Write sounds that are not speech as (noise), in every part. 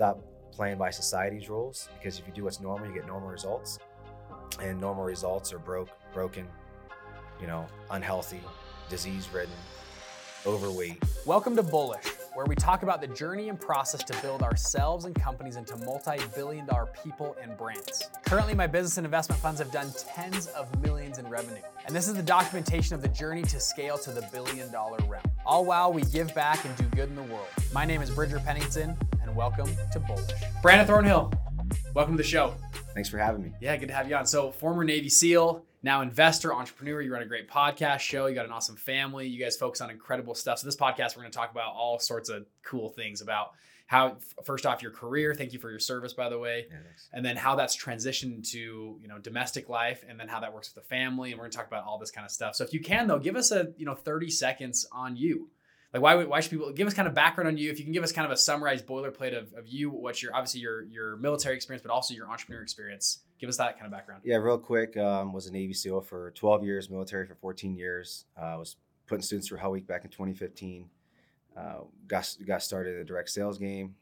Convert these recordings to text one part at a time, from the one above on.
stop playing by society's rules because if you do what's normal, you get normal results, and normal results are broke, broken, you know, unhealthy, disease-ridden, overweight. Welcome to Bullish, where we talk about the journey and process to build ourselves and companies into multi-billion dollar people and brands. Currently, my business and investment funds have done tens of millions in revenue. And this is the documentation of the journey to scale to the billion dollar realm. All while we give back and do good in the world. My name is Bridger Pennington, and welcome to Bullish. Brandon Thornhill, welcome to the show. Thanks for having me. Yeah, good to have you on. So, former Navy SEAL, now investor, entrepreneur. You run a great podcast show. You got an awesome family. You guys focus on incredible stuff. So, this podcast, we're going to talk about all sorts of cool things about how, first off, your career. Thank you for your service, by the way. Yeah. And then how that's transitioned to you know domestic life, and then how that works with the family. And we're going to talk about all this kind of stuff. So, if you can, though, give us a you know thirty seconds on you. Like why would why should people give us kind of background on you? If you can give us kind of a summarized boilerplate of, of you, what's your obviously your your military experience, but also your entrepreneur experience. Give us that kind of background. Yeah, real quick. Um, was a Navy SEAL for 12 years, military for 14 years. Uh, was putting students through Hell Week back in 2015. Uh, got got started in the direct sales game.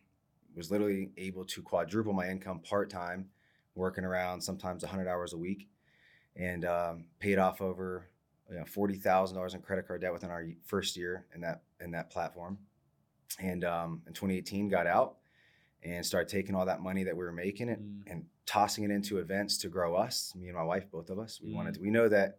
Was literally able to quadruple my income part time, working around sometimes 100 hours a week, and um, paid off over you know, forty thousand dollars in credit card debt within our first year in that in that platform. And um, in 2018, got out and started taking all that money that we were making it Mm. and tossing it into events to grow us. Me and my wife, both of us, we Mm. wanted. To, we know that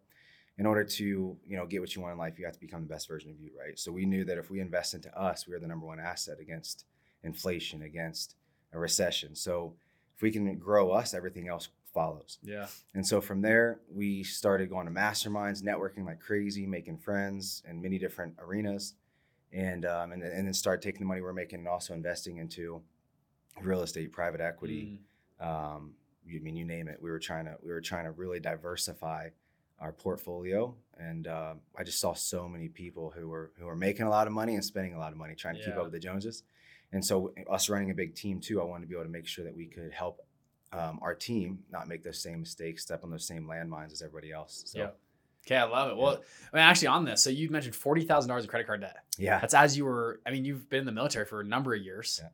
in order to you know get what you want in life, you have to become the best version of you, right? So we knew that if we invest into us, we are the number one asset against inflation, against a recession. So if we can grow us, everything else follows. Yeah. And so from there, we started going to masterminds, networking like crazy, making friends in many different arenas, and um, and, then- and then started taking the money we're making and also investing into real estate, private equity. Mm. Um, you I mean you name it. We were trying to we were trying to really diversify our portfolio, and uh, I just saw so many people who were who were making a lot of money and spending a lot of money trying to keep up with the Joneses. And so us running a big team too, I wanted to be able to make sure that we could help um, our team not make those same mistakes, step on those same landmines as everybody else. So Yeah. Okay, I love it. Well, I mean, actually, on this, so you mentioned forty thousand dollars of credit card debt. yeah, That's as you were. I mean, you've been in the military for a number of years. Yeah.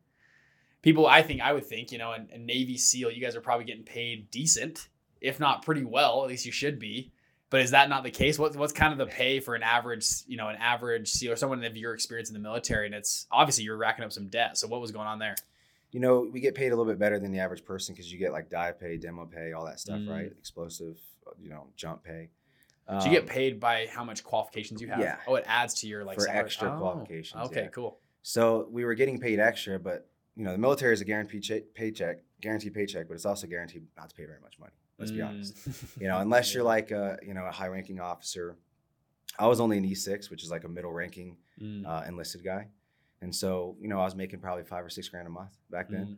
People, I think, I would think, you know, a, a Navy SEAL, you guys are probably getting paid decent, if not pretty well. At least you should be. But is that not the case? What, what's kind of the pay for an average, you know, an average SEAL or someone of your experience in the military? And it's obviously you're racking up some debt. So what was going on there? you know, we get paid a little bit better than the average person because you get like dive pay, demo pay, all that stuff, Mm. right? Explosive, you know, jump pay. So you get Um, paid by how much qualifications you have. yeah. Oh, it adds to your like For salary. extra Oh, qualifications, Okay, yeah. cool. So we were getting paid extra, but you know, the military is a guaranteed che- paycheck, guaranteed paycheck, but it's also guaranteed not to pay very much money. Let's be honest. Mm. You know, (laughs) unless you're like a you know a high ranking officer. I was only an E6, which is like a middle ranking Mm. uh, enlisted guy, and so you know I was making probably five or six grand a month back then. Mm.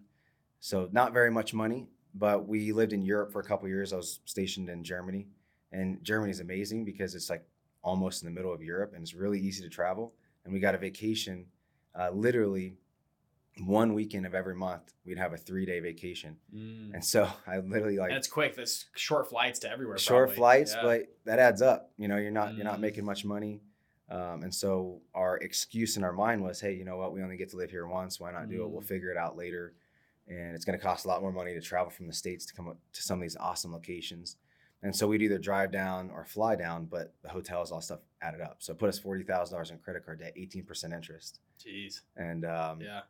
So not very much money, but we lived in Europe for a couple years. I was stationed in Germany, and Germany is amazing because it's like almost in the middle of Europe, and it's really easy to travel. And we got a vacation, uh, literally one weekend of every month. We'd have a three day vacation, Mm. and so (laughs) I literally like it's quick. There's short flights to everywhere. short probably. flights, Yeah. but that adds up. You know, you're not you're not Mm. making much money. Um, and so our excuse in our mind was, hey, you know what? We only get to live here once. Why not do it? We'll Mm. figure it out later. And it's going to cost a lot more money to travel from the states to come up to some of these awesome locations. And so we'd either drive down or fly down, but the hotels, all stuff added up. So it put us forty thousand dollars in credit card debt, eighteen percent interest. Jeez. And um, Yeah.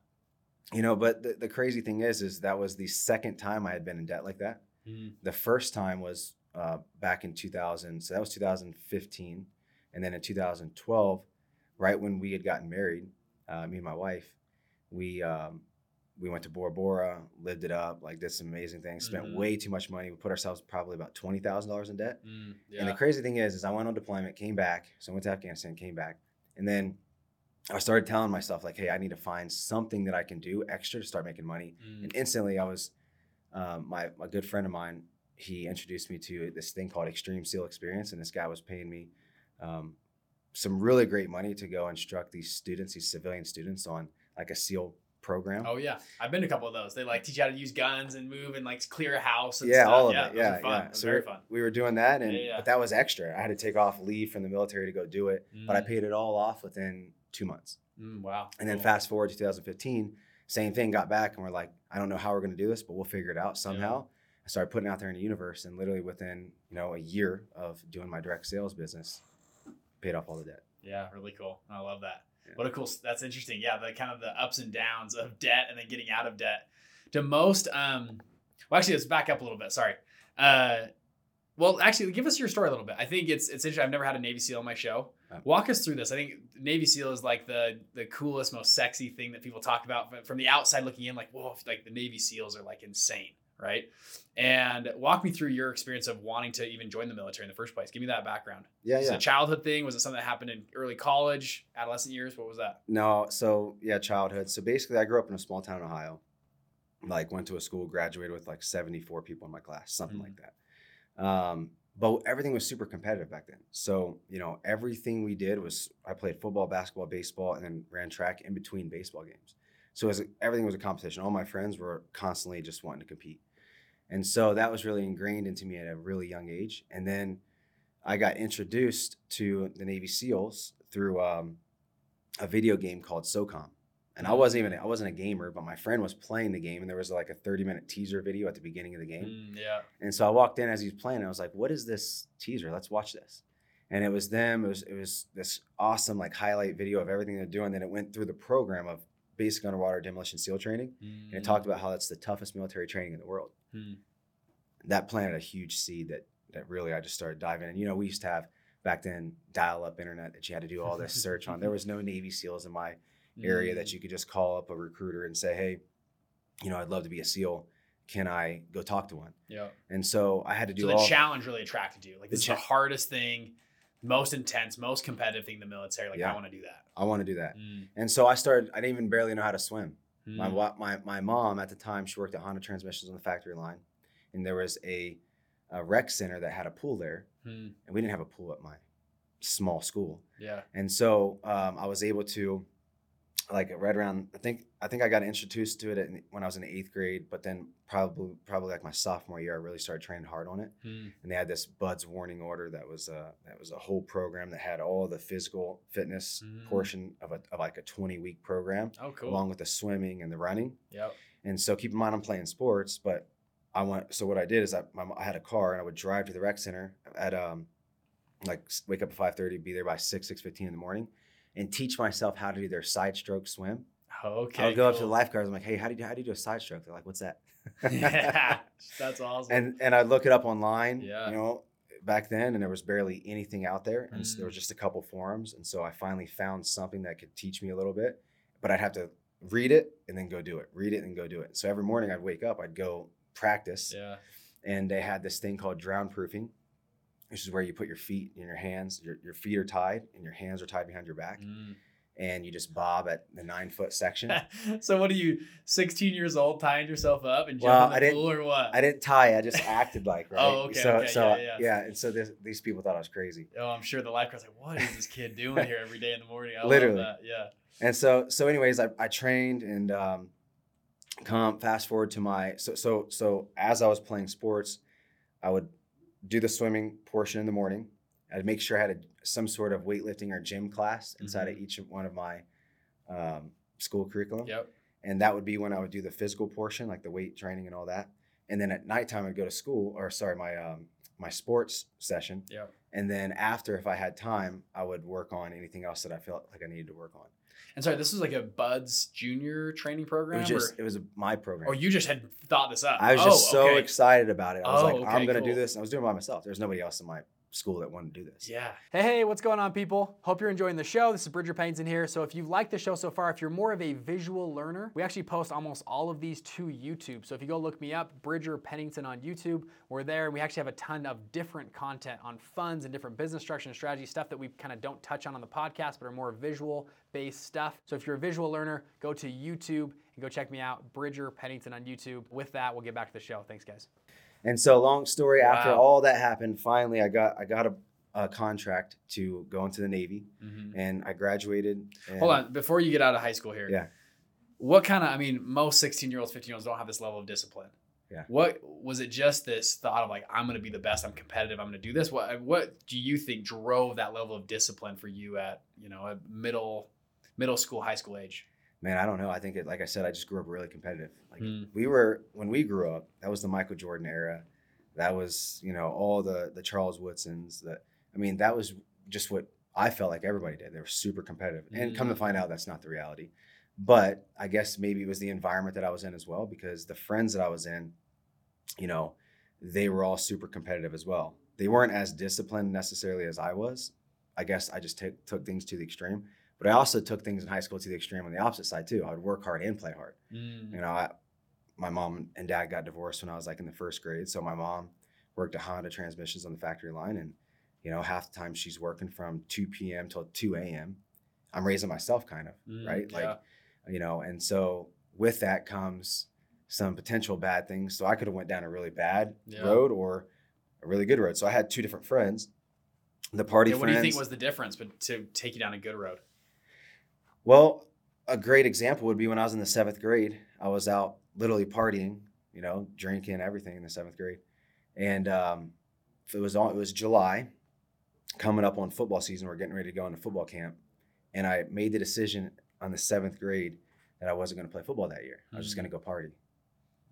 you know, but the, the crazy thing is, is that was the second time I had been in debt like that. Mm. The first time was uh, back in 2000. So that was 2015. And then in 2012, right when we had gotten married, uh, me and my wife, we um, we went to Bora Bora, lived it up, like did some amazing things, spent Mhm. way too much money. We put ourselves probably about twenty thousand dollars in debt. Mm. Yeah. And the crazy thing is, is I went on deployment, came back, so I went to Afghanistan, came back, and then I started telling myself like, hey, I need to find something that I can do extra to start making money. Mm. And instantly, I was um, my my good friend of mine. He introduced me to this thing called Extreme SEAL Experience, and this guy was paying me um, some really great money to go instruct these students, these civilian students, on like a SEAL program. Oh yeah, I've been to a couple of those. They like teach you how to use guns and move and like clear a house. And yeah, stuff. all of yeah, it. Yeah, fun. yeah. So very fun. we were doing that, and Yeah, yeah. but that was extra. I had to take off leave from the military to go do it, but I Mm. paid it all off within two months. Mm, wow. And then Cool. fast forward to 2015, Same thing. Got back and we're like, I don't know how we're gonna do this, but we'll figure it out somehow. I started putting it out there in the universe, and literally within you know a year of doing my direct sales business, paid off all the debt. Yeah, really cool. I love that. Yeah. What a cool. That's interesting. Yeah, the kind of the ups and downs of debt and then getting out of debt. To most, um, well, actually, let's back up a little bit. Sorry. Uh, well, actually, give us your story a little bit. I think it's it's interesting. I've never had a Navy SEAL on my show. Walk us through this. I think Navy SEAL is like the the coolest, most sexy thing that people talk about. But from the outside looking in, like, whoa, like the Navy SEALs are like insane, right? And walk me through your experience of wanting to even join the military in the first place. Give me that background. Yeah, it yeah. a childhood thing? Was it something that happened in early college, adolescent years? What was that? No, so yeah, childhood. So basically, I grew up in a small town in Ohio. Like, went to a school, graduated with like 74 people in my class, something Mm. like that. Um, but everything was super competitive back then. So, you know, everything we did was I played football, basketball, baseball, and then ran track in between baseball games. So it was, everything was a competition. All my friends were constantly just wanting to compete. And so that was really ingrained into me at a really young age. And then I got introduced to the Navy SEALs through um, a video game called SOCOM. And I wasn't even I wasn't a gamer, but my friend was playing the game, and there was like a 30 minute teaser video at the beginning of the game. Mm, yeah. And so I walked in as he was playing. And I was like, "What is this teaser? Let's watch this." And it was them. It was it was this awesome like highlight video of everything they're doing. Then it went through the program of basic underwater demolition SEAL training, and it talked about how that's the toughest military training in the world. Mm. That planted a huge seed that that really I just started diving. in. you know, we used to have back then dial up internet that you had to do all this (laughs) search on. There was no Navy SEAls in my area that Mm. you could just call up a recruiter and say, "Hey, you know, I'd love to be a SEAL. Can I go talk to one?" Yeah. And so I had to do So the all. challenge really attracted you. Like The this is the hardest thing, most intense, most competitive thing in the military. Like Yeah. I want to do that. I want to do that. Mm. And so I started. I didn't even barely know how to swim. My Mm. wa- my my mom at the time she worked at Honda Transmissions on the factory line, and there was a, a rec center that had a pool there, Mm. and we didn't have a pool at my small school. Yeah. And so um, I was able to, like, right around. I think I think I got introduced to it at, when I was in eighth grade, but then probably probably like my sophomore year, I really started training hard on it. Mm. And they had this BUD/S Warning Order that was a that was a whole program that had all the physical fitness Mm. portion of a of like a twenty week program, Oh, cool. along with the swimming and the running. Yep. And so keep in mind, I'm playing sports, but I want. So what I did is I, I had a car and I would drive to the rec center at um, like wake up at five thirty, be there by six six fifteen in the morning, and teach myself how to do their side stroke swim. Okay. I'll go up to the lifeguards. I'm like, hey, how do you how do you do a side stroke? They're like, what's that? (laughs) (laughs) yeah. That's awesome. and and I look it up online. Yeah. You know, back then, and there was barely anything out there, and so there Mm. was just a couple forums, and so I finally found something that could teach me a little bit, but I'd have to read it and then go do it, read it and go do it. So every morning I'd wake up, I'd go practice, yeah. and they had this thing called drown proofing, which is where you put your feet in your hands, your your feet are tied and your hands are tied behind your back, Mm. and you just bob at the nine foot section. (laughs) so what are you, 16 years old, tying yourself up and Well, jumping I in the didn't- pool or what? I didn't tie, I just acted like (laughs) right. Oh, okay, So okay, so yeah, yeah. and so this, these people thought I was crazy. Oh, I'm sure the lifeguard's like, what is this kid doing (laughs) here every day in the morning? I Literally. Yeah. And so so anyways, I, I trained and um come fast forward to my so so so as I was playing sports, I would do the swimming portion in the morning. I'd make sure I had a, some sort of weightlifting or gym class inside of each one of my um, school curriculum. Yep. And that would be when I would do the physical portion, like the weight training and all that. And then at nighttime, I'd go to school, or sorry, my um, my sports session. Yep. And then after, if I had time, I would work on anything else that I felt like I needed to work on. And sorry, this was like a BUD/S Junior training It program, was just or, it was my program. or you just had thought this up? I was just Oh, so okay. excited about it. I was Oh, like, okay, I'm gonna cool. do this. And I was doing it by myself. There's nobody else in my school that wanted to do this. Yeah. Hey, hey, what's going on, people? Hope you're enjoying the show. This is Bridger Pennington here. So, if you've liked the show so far, if you're more of a visual learner, we actually post almost all of these to YouTube. So, if you go look me up, Bridger Pennington on YouTube, we're there. And we actually have a ton of different content on funds and different business structure and strategy stuff that we kind of don't touch on on the podcast, but are more visual based stuff. So, if you're a visual learner, go to YouTube and go check me out, Bridger Pennington on YouTube. With that, we'll get back to the show. Thanks, guys. And so, long story. After all that happened, finally, I got I got a, a contract to go into the Navy, mm-hmm. and I graduated. And Hold on, before you get out of high school here. Yeah. What kind of, I mean, most 16 year olds, 15 year olds don't have this level of discipline. Yeah. What was it just this thought of like, I'm going to be the best, I'm competitive, I'm going to do this? What, what do you think drove that level of discipline for you at, you know, a middle, middle school, high school age? Man, I don't know. I think it, like I said, I just grew up really competitive. Like Mm. we were when we grew up, that was the Michael Jordan era. That was, you know, all the the Charles Woodsons. That I mean, that was just what I felt like everybody did. They were super competitive. And come to Mm. find out that's not the reality. But I guess maybe it was the environment that I was in as well, because the friends that I was in, you know, they were all super competitive as well. They weren't as disciplined necessarily as I was. I guess I just took took things to the extreme. But I also took things in high school to the extreme on the opposite side too. I would work hard and play hard. Mm. You know, I, my mom and dad got divorced when I was like in the first grade. So my mom worked at Honda Transmissions on the factory line, and you know, half the time she's working from 2 p.m. till 2 a.m. I'm raising myself, kind of, Mm, right? yeah. Like, you know, and so with that comes some potential bad things. So I could have went down a really bad Yeah. road or a really good road. So I had two different friends. The party Yeah, what friends. do you think was the difference but to take you down a good road? Well, a great example would be when I was in the seventh grade. I was out literally partying, you know, drinking everything in the seventh grade, and um, it was all, it was July, coming up on football season. We're getting ready to go into football camp, and I made the decision on the seventh grade that I wasn't going to play football that year. I was just going to go party.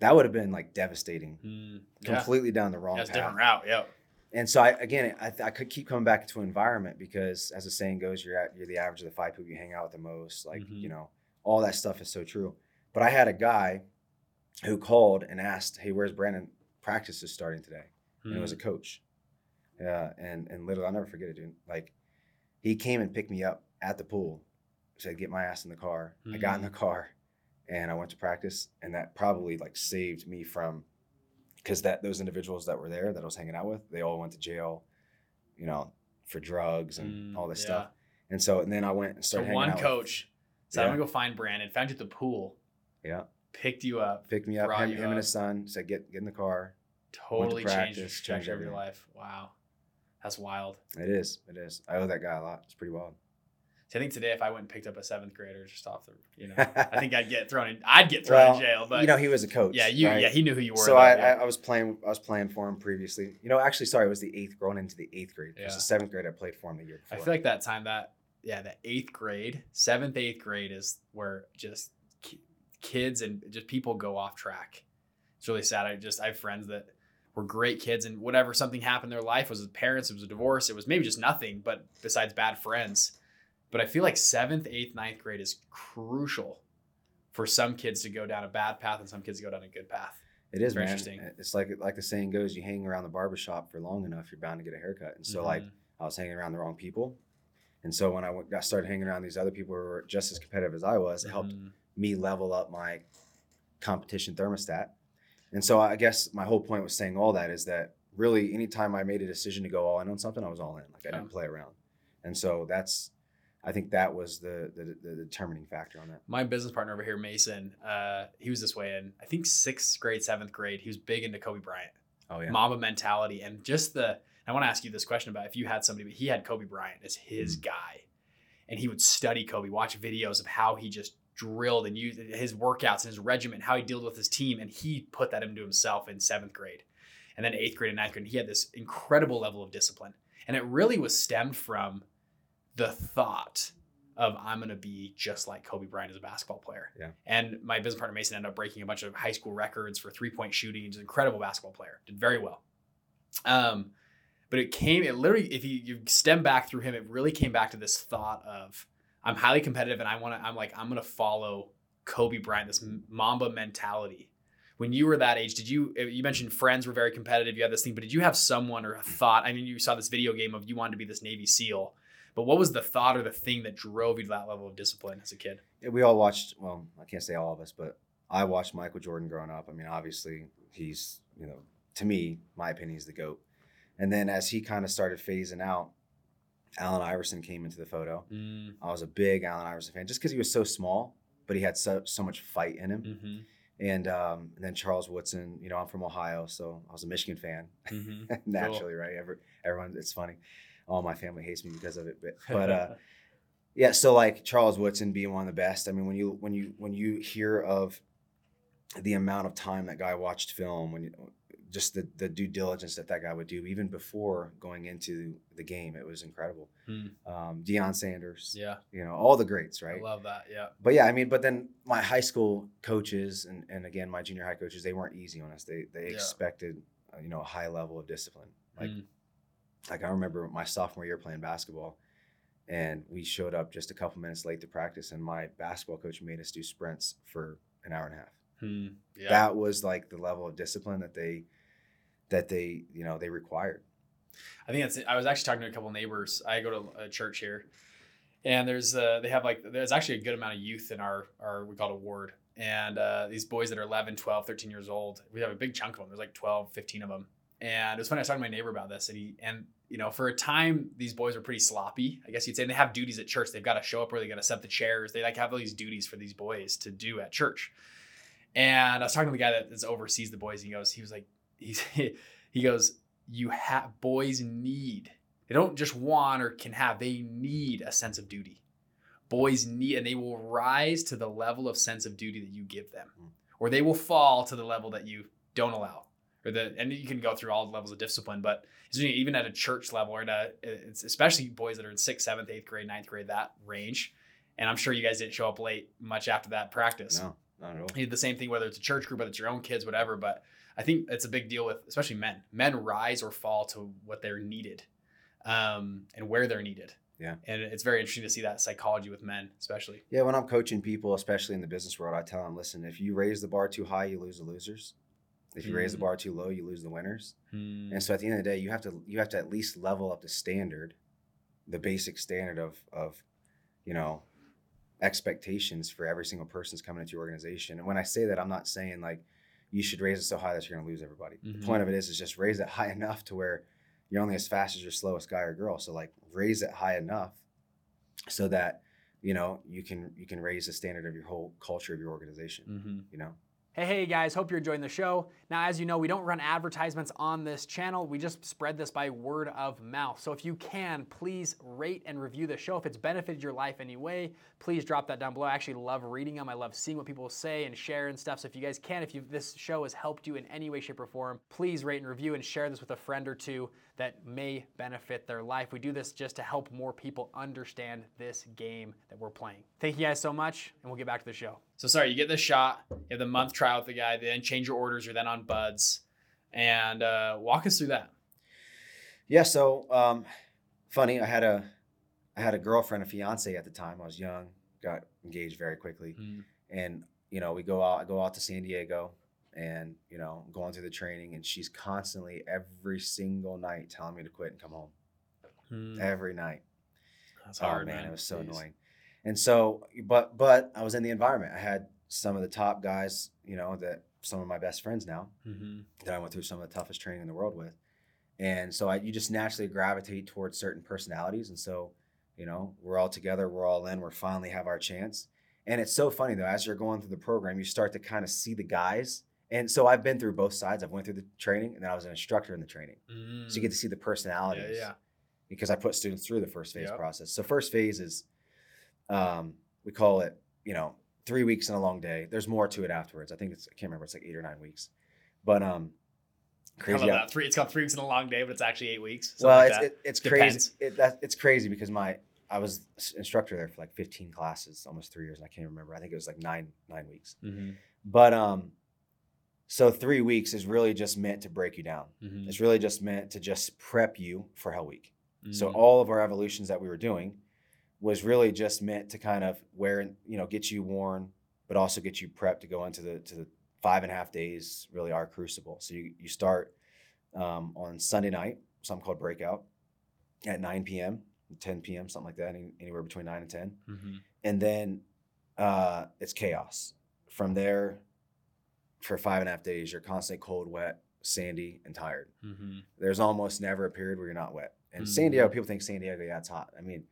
That would have been like devastating, Mm, yeah. completely down the wrong That's a path. different route. Yeah. And so I again I, I could keep coming back to environment because as the saying goes, you're at you're the average of the five people you hang out with the most. Like, Mhm. you know, all that stuff is so true. But I had a guy who called and asked, Hey, where's Brandon? Practice is starting today. And it was a coach. Yeah, and and literally I'll never forget it, dude. Like he came and picked me up at the pool, said, Get my ass in the car. I got in the car and I went to practice, and that probably like saved me from because that those individuals that were there that I was hanging out with, they all went to jail, you know, for drugs and Mm, all this yeah. stuff. And so and then I went and started hanging one out with- coach said, I'm gonna go find Brandon, found you at the pool, yeah, picked you up, picked me up, Brought him, him and his son said, Get get in the car. totally changed practice, changed of your life. Wow. That's wild. It is, it is. I owe that guy a lot. It's pretty wild. See, I think today if I went and picked up a seventh grader just off the you know, (laughs) I think I'd get thrown in I'd get thrown Well, in jail. But you know, he was a coach. yeah, you right? yeah, he knew who you were. So I, yeah. I, I was playing I was playing for him previously. You know, actually, sorry, it was the eighth, growing into the eighth grade. It was the seventh grade I played for him the year I feel like that time that yeah, the eighth grade, seventh, eighth grade is where just ki- kids and just people go off track. It's really sad. I just I have friends that were great kids and whatever something happened in their life was with parents, it was a divorce, it was maybe just nothing, but besides bad friends. But I feel like seventh, eighth, ninth grade is crucial for some kids to go down a bad path and some kids to go down a good path. It is, man. interesting. It's like like the saying goes: you hang around the barber shop for long enough, you're bound to get a haircut. And so, like, Mhm. I was hanging around the wrong people, and so when I went, started hanging around these other people who were just as competitive as I was, it helped Mhm. me level up my competition thermostat. And so, I guess my whole point was saying all that is that really, anytime I made a decision to go all in on something, I was all in. Like I didn't play around. And so that's, I think that was the the, the determining factor on that. my business partner over here, Mason, uh, he was this way in I think sixth grade, seventh grade. He was big into Kobe Bryant, Oh yeah. Mamba mentality, and just the. I want to ask you this question about if you had somebody, but he had Kobe Bryant as his guy, and he would study Kobe, watch videos of how he just drilled and used his workouts and his regiment, how he dealt with his team, and he put that into himself in seventh grade, and then eighth grade and ninth grade. And he had this incredible level of discipline, and it really was stemmed from the thought of I'm going to be just like Kobe Bryant as a basketball player. Yeah. And my business partner Mason ended up breaking a bunch of high school records for three point shooting. He's an incredible basketball player. Did very well. Um, but it came. It literally, if you you stem back through him, it really came back to this thought of I'm highly competitive and I want to. I'm like I'm going to follow Kobe Bryant. This Mamba mentality. When you were that age, did you? You mentioned friends were very competitive. You had this thing, but did you have someone or a thought? I mean, you saw this video game of you wanted to be this Navy SEAL. But what was the thought or the thing that drove you to that level of discipline as a kid? Yeah, we all watched. Well, I can't say all of us, but I watched Michael Jordan growing up. I mean, obviously, he's you know, to me, my opinion, he's the goat. And then as he kind of started phasing out, Allen Iverson came into the photo. I was a big Allen Iverson fan just because he was so small, but he had so so much fight in him. Mm-hmm. And, um, and then Charles Woodson. You know, I'm from Ohio, so I was a Michigan fan Mm-hmm. (laughs) naturally, right? Every, everyone, it's funny. All my family hates me because of it, but (laughs) but uh, yeah, so like Charles Woodson being one of the best. I mean, when you when you when you hear of the amount of time that guy watched film, when you just the the due diligence that that guy would do even before going into the game. It was incredible. Hmm. Um, Deion Sanders, Yeah. you know, all the greats, right? I love that. Yeah. but yeah, I mean, but then my high school coaches and, and again my junior high coaches, they weren't easy on us. They they Yeah. expected uh, you know a high level of discipline. Like Mm. Like I remember my sophomore year playing basketball, and we showed up just a couple minutes late to practice, and my basketball coach made us do sprints for an hour and a half. Hmm. Yeah. That was like the level of discipline that they that they you know they required. I think that's. I was actually talking to a couple neighbors. I go to a church here, and there's uh, they have like there's actually a good amount of youth in our our we call it a ward, and uh, these boys that are 11, 12, 13 years old. We have a big chunk of them. There's like 12, 15 of them. And it was funny. I was talking to my neighbor about this, and he and you know for a time these boys are pretty sloppy. I guess you'd say and they have duties at church. They've got to show up, or they got to set the chairs. They like have all these duties for these boys to do at church. And I was talking to the guy that oversees the boys. And he goes, he was like, he's (laughs) he goes, you have boys need they don't just want or can have they need a sense of duty boys need and they will rise to the level of sense of duty that you give them Mm. or they will fall to the level that you don't allow or the and you can go through all the levels of discipline but even at a church level or a, it's especially boys that are in sixth seventh eighth grade ninth grade that range and i'm sure you guys didn't show up late much after that practice No, not at all. you did the same thing whether it's a church group whether it's your own kids whatever but i think it's a big deal with especially men men rise or fall to what they're needed um, and where they're needed Yeah. and it's very interesting to see that psychology with men especially Yeah, when I'm coaching people, especially in the business world, I tell them, listen, if you raise the bar too high, you lose the losers. If you raise the Mhm. bar too low, you lose the winners. Hmm. And so at the end of the day, you have to you have to at least level up the standard, the basic standard of of, you know, expectations for every single person's coming into your organization. And when I say that, I'm not saying like you should raise it so high that you're gonna lose everybody. Mhm. The point of it is is just raise it (laughs) high enough to where you're only as fast as your slowest guy or girl. So like raise it high enough so that you know you can you can raise the standard of your whole culture of your organization. Mhm. You know. Hey, hey guys, hope you're enjoying the show. Now, as you know, we don't run advertisements on this channel. We just spread this by word of mouth. So if you can, please rate and review the show. If it's benefited your life any way, please drop that down below. I actually love reading them. I love seeing what people say and share and stuff. So if you guys can, if you, this show has helped you in any way, shape, or form, please rate and review and share this with a friend or two that may benefit their life. We do this just to help more people understand this game that we're playing. Thank you guys so much, and we'll get back to the show. So sorry, you get the shot, you have the month trial with the guy, then change your orders, you're then on BUD/S. And uh, walk us through that. Yeah, so um, funny. I had a I had a girlfriend, a fiance at the time. I was young, got engaged very quickly, and you know we go out. I go out to San Diego, and you know going through the training, and she's constantly every single night telling me to quit and come home Hmm. every night. That's oh hard, man, man. it was so Jeez. annoying. And so, but but I was in the environment. I had some of the top guys, you know, that some of my best friends now Mhm. that I went through some of the toughest training in the world with. And so I, you just naturally gravitate towards certain personalities. And so, you know, we're all together, we're all in, we're finally have our chance. And it's so funny though, as you're going through the program, you start to kind of see the guys. And so I've been through both sides. I've went through the training and then I was an instructor in the training. So you get to see the Mm. yeah, personalities yeah. because I put students through the first phase Yep. process. So first phase is, um, we call it, you know, three weeks and a long day. There's more to it afterwards. I think it's I can't remember. It's like eight or nine weeks, but um, crazy. how- Three, it's called three weeks in a long day, but it's actually eight weeks. well, like it's that. it, it's Depends. crazy. It, that, it's crazy because my I was instructor there for like 15 classes, almost three years, and I can't remember. I think it was like nine nine weeks. Mhm. But um, so three weeks is really just meant to break you down. Mhm. It's really just meant to just prep you for Hell Week. So Mhm. all of our evolutions that we were doing was really just meant to kind of wear, you know, get you worn, but also get you prepped to go into the to the five and a half days, really our crucible. So you you start um, on Sunday night, something called breakout, at 9 p.m., 10 p.m., something like that, any, anywhere between 9 and 10. Mhm. And then uh, it's chaos. From there, for five and a half days, you're constantly cold, wet, sandy, and tired Mhm. there's almost never a period where you're not wet. And Mhm. San Diego, people think San Diego, yeah, it's hot. I mean,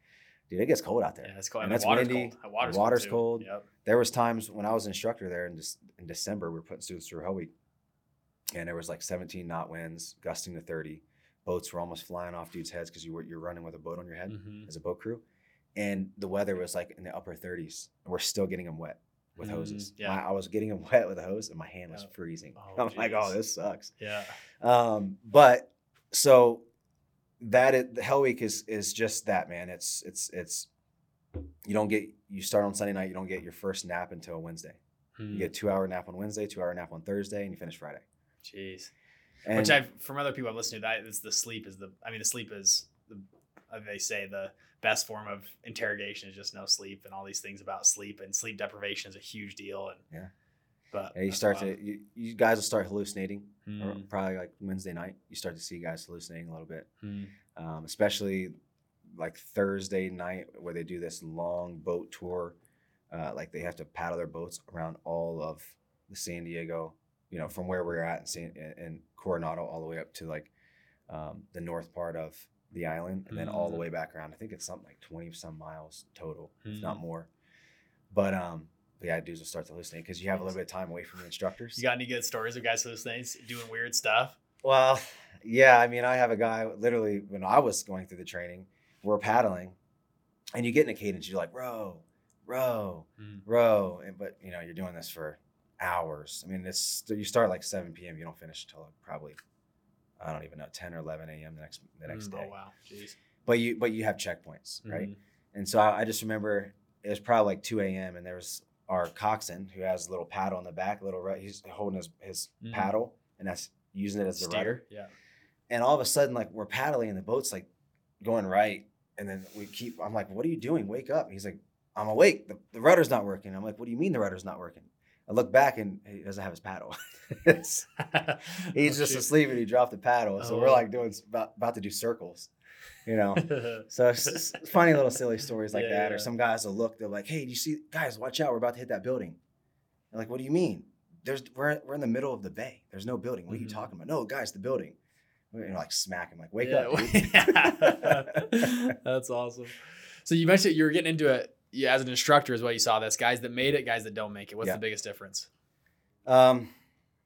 dude, it gets cold out there. Yeah, it's cold. And And, it's water's windy, cold. Water's, water's cold. cold. Yep. There was times when I was an instructor there in, Dec- in December, we were putting students through Week, and there was like 17 knot winds, gusting to 30. Boats were almost flying off dudes' heads because you were you're running with a boat on your head Mhm. as a boat crew, and the weather was like in the upper 30s, and we're still getting them wet. with Mm, hoses. yeah. My- I was getting them (laughs) wet with a hose, and my hand was freezing. Oh, (laughs) I'm like, oh, this sucks. Yeah. Um, but so that is, the Hell Week is is just that, man. It's it's it's you don't get you start on Sunday night, you don't get your first nap until Wednesday. Hmm. You get a two hour nap on Wednesday, two hour nap on Thursday, and you finish Friday. Jeez. And Which I've from other people I've listened to, that is the sleep is the. I mean, the sleep is the. uh, They say the best form of interrogation is just no sleep, and all these things about sleep and sleep deprivation is a huge deal. And Yeah. Yeah, you start wild. to you, you guys will start hallucinating. Hmm, probably like Wednesday night, you start to see guys hallucinating a little bit, hmm. um, especially like Thursday night where they do this long boat tour. Uh, like they have to paddle their boats around all of the San Diego, you know, from where we're at in, San, in- Coronado all the way up to like um, the north part of the island, and then all the Mhm. way back around. I think it's something like twenty some miles total, if not Mhm. more. But um, yeah, dudes will start to hallucinate because you have a little bit of time away from the instructors. You got any good stories of guys hallucinating, doing weird stuff? Well, yeah, I mean, I have a guy literally when I was going through the training, we're paddling, and you get in a cadence, you're like, row, row, Hmm. row, and but you know, you're doing this for hours. I mean, it's you start like 7 p.m., you don't finish until probably I don't even know 10 or 11 a.m. the next the next Mm, day. Oh wow, jeez. But you but you have checkpoints, right? Mhm. And so I, I just remember it was probably like 2 a.m. and there was our coxswain who has a little paddle on the back, little ru- he's holding his his Mhm. paddle, and that's using it as the Steer. rudder Yeah. and all of a sudden like we're paddling and the boat's like going right and then we keep i'm like what are you doing wake up he's like i'm awake the, the rudder's not working i'm like what do you mean the rudder's not working i look back and he doesn't have his paddle (laughs) (laughs) he's Oh, just shoot. asleep and he dropped the paddle so we're Oh. like doing about, about to do circles you know (laughs) so it's funny little silly stories like Yeah, that yeah. or some guys will look they're like hey do you see guys watch out we're about to hit that building I'm like what do you mean there's we're, we're in the middle of the bay there's no building what are you Mhm. talking about no guys the building you know, like smack him like wake Yeah, up. That's awesome. So you mentioned you were getting into it yeah, as an instructor is what you saw. this guys that made it, guys that don't make it. What's Yeah. the biggest difference? Um,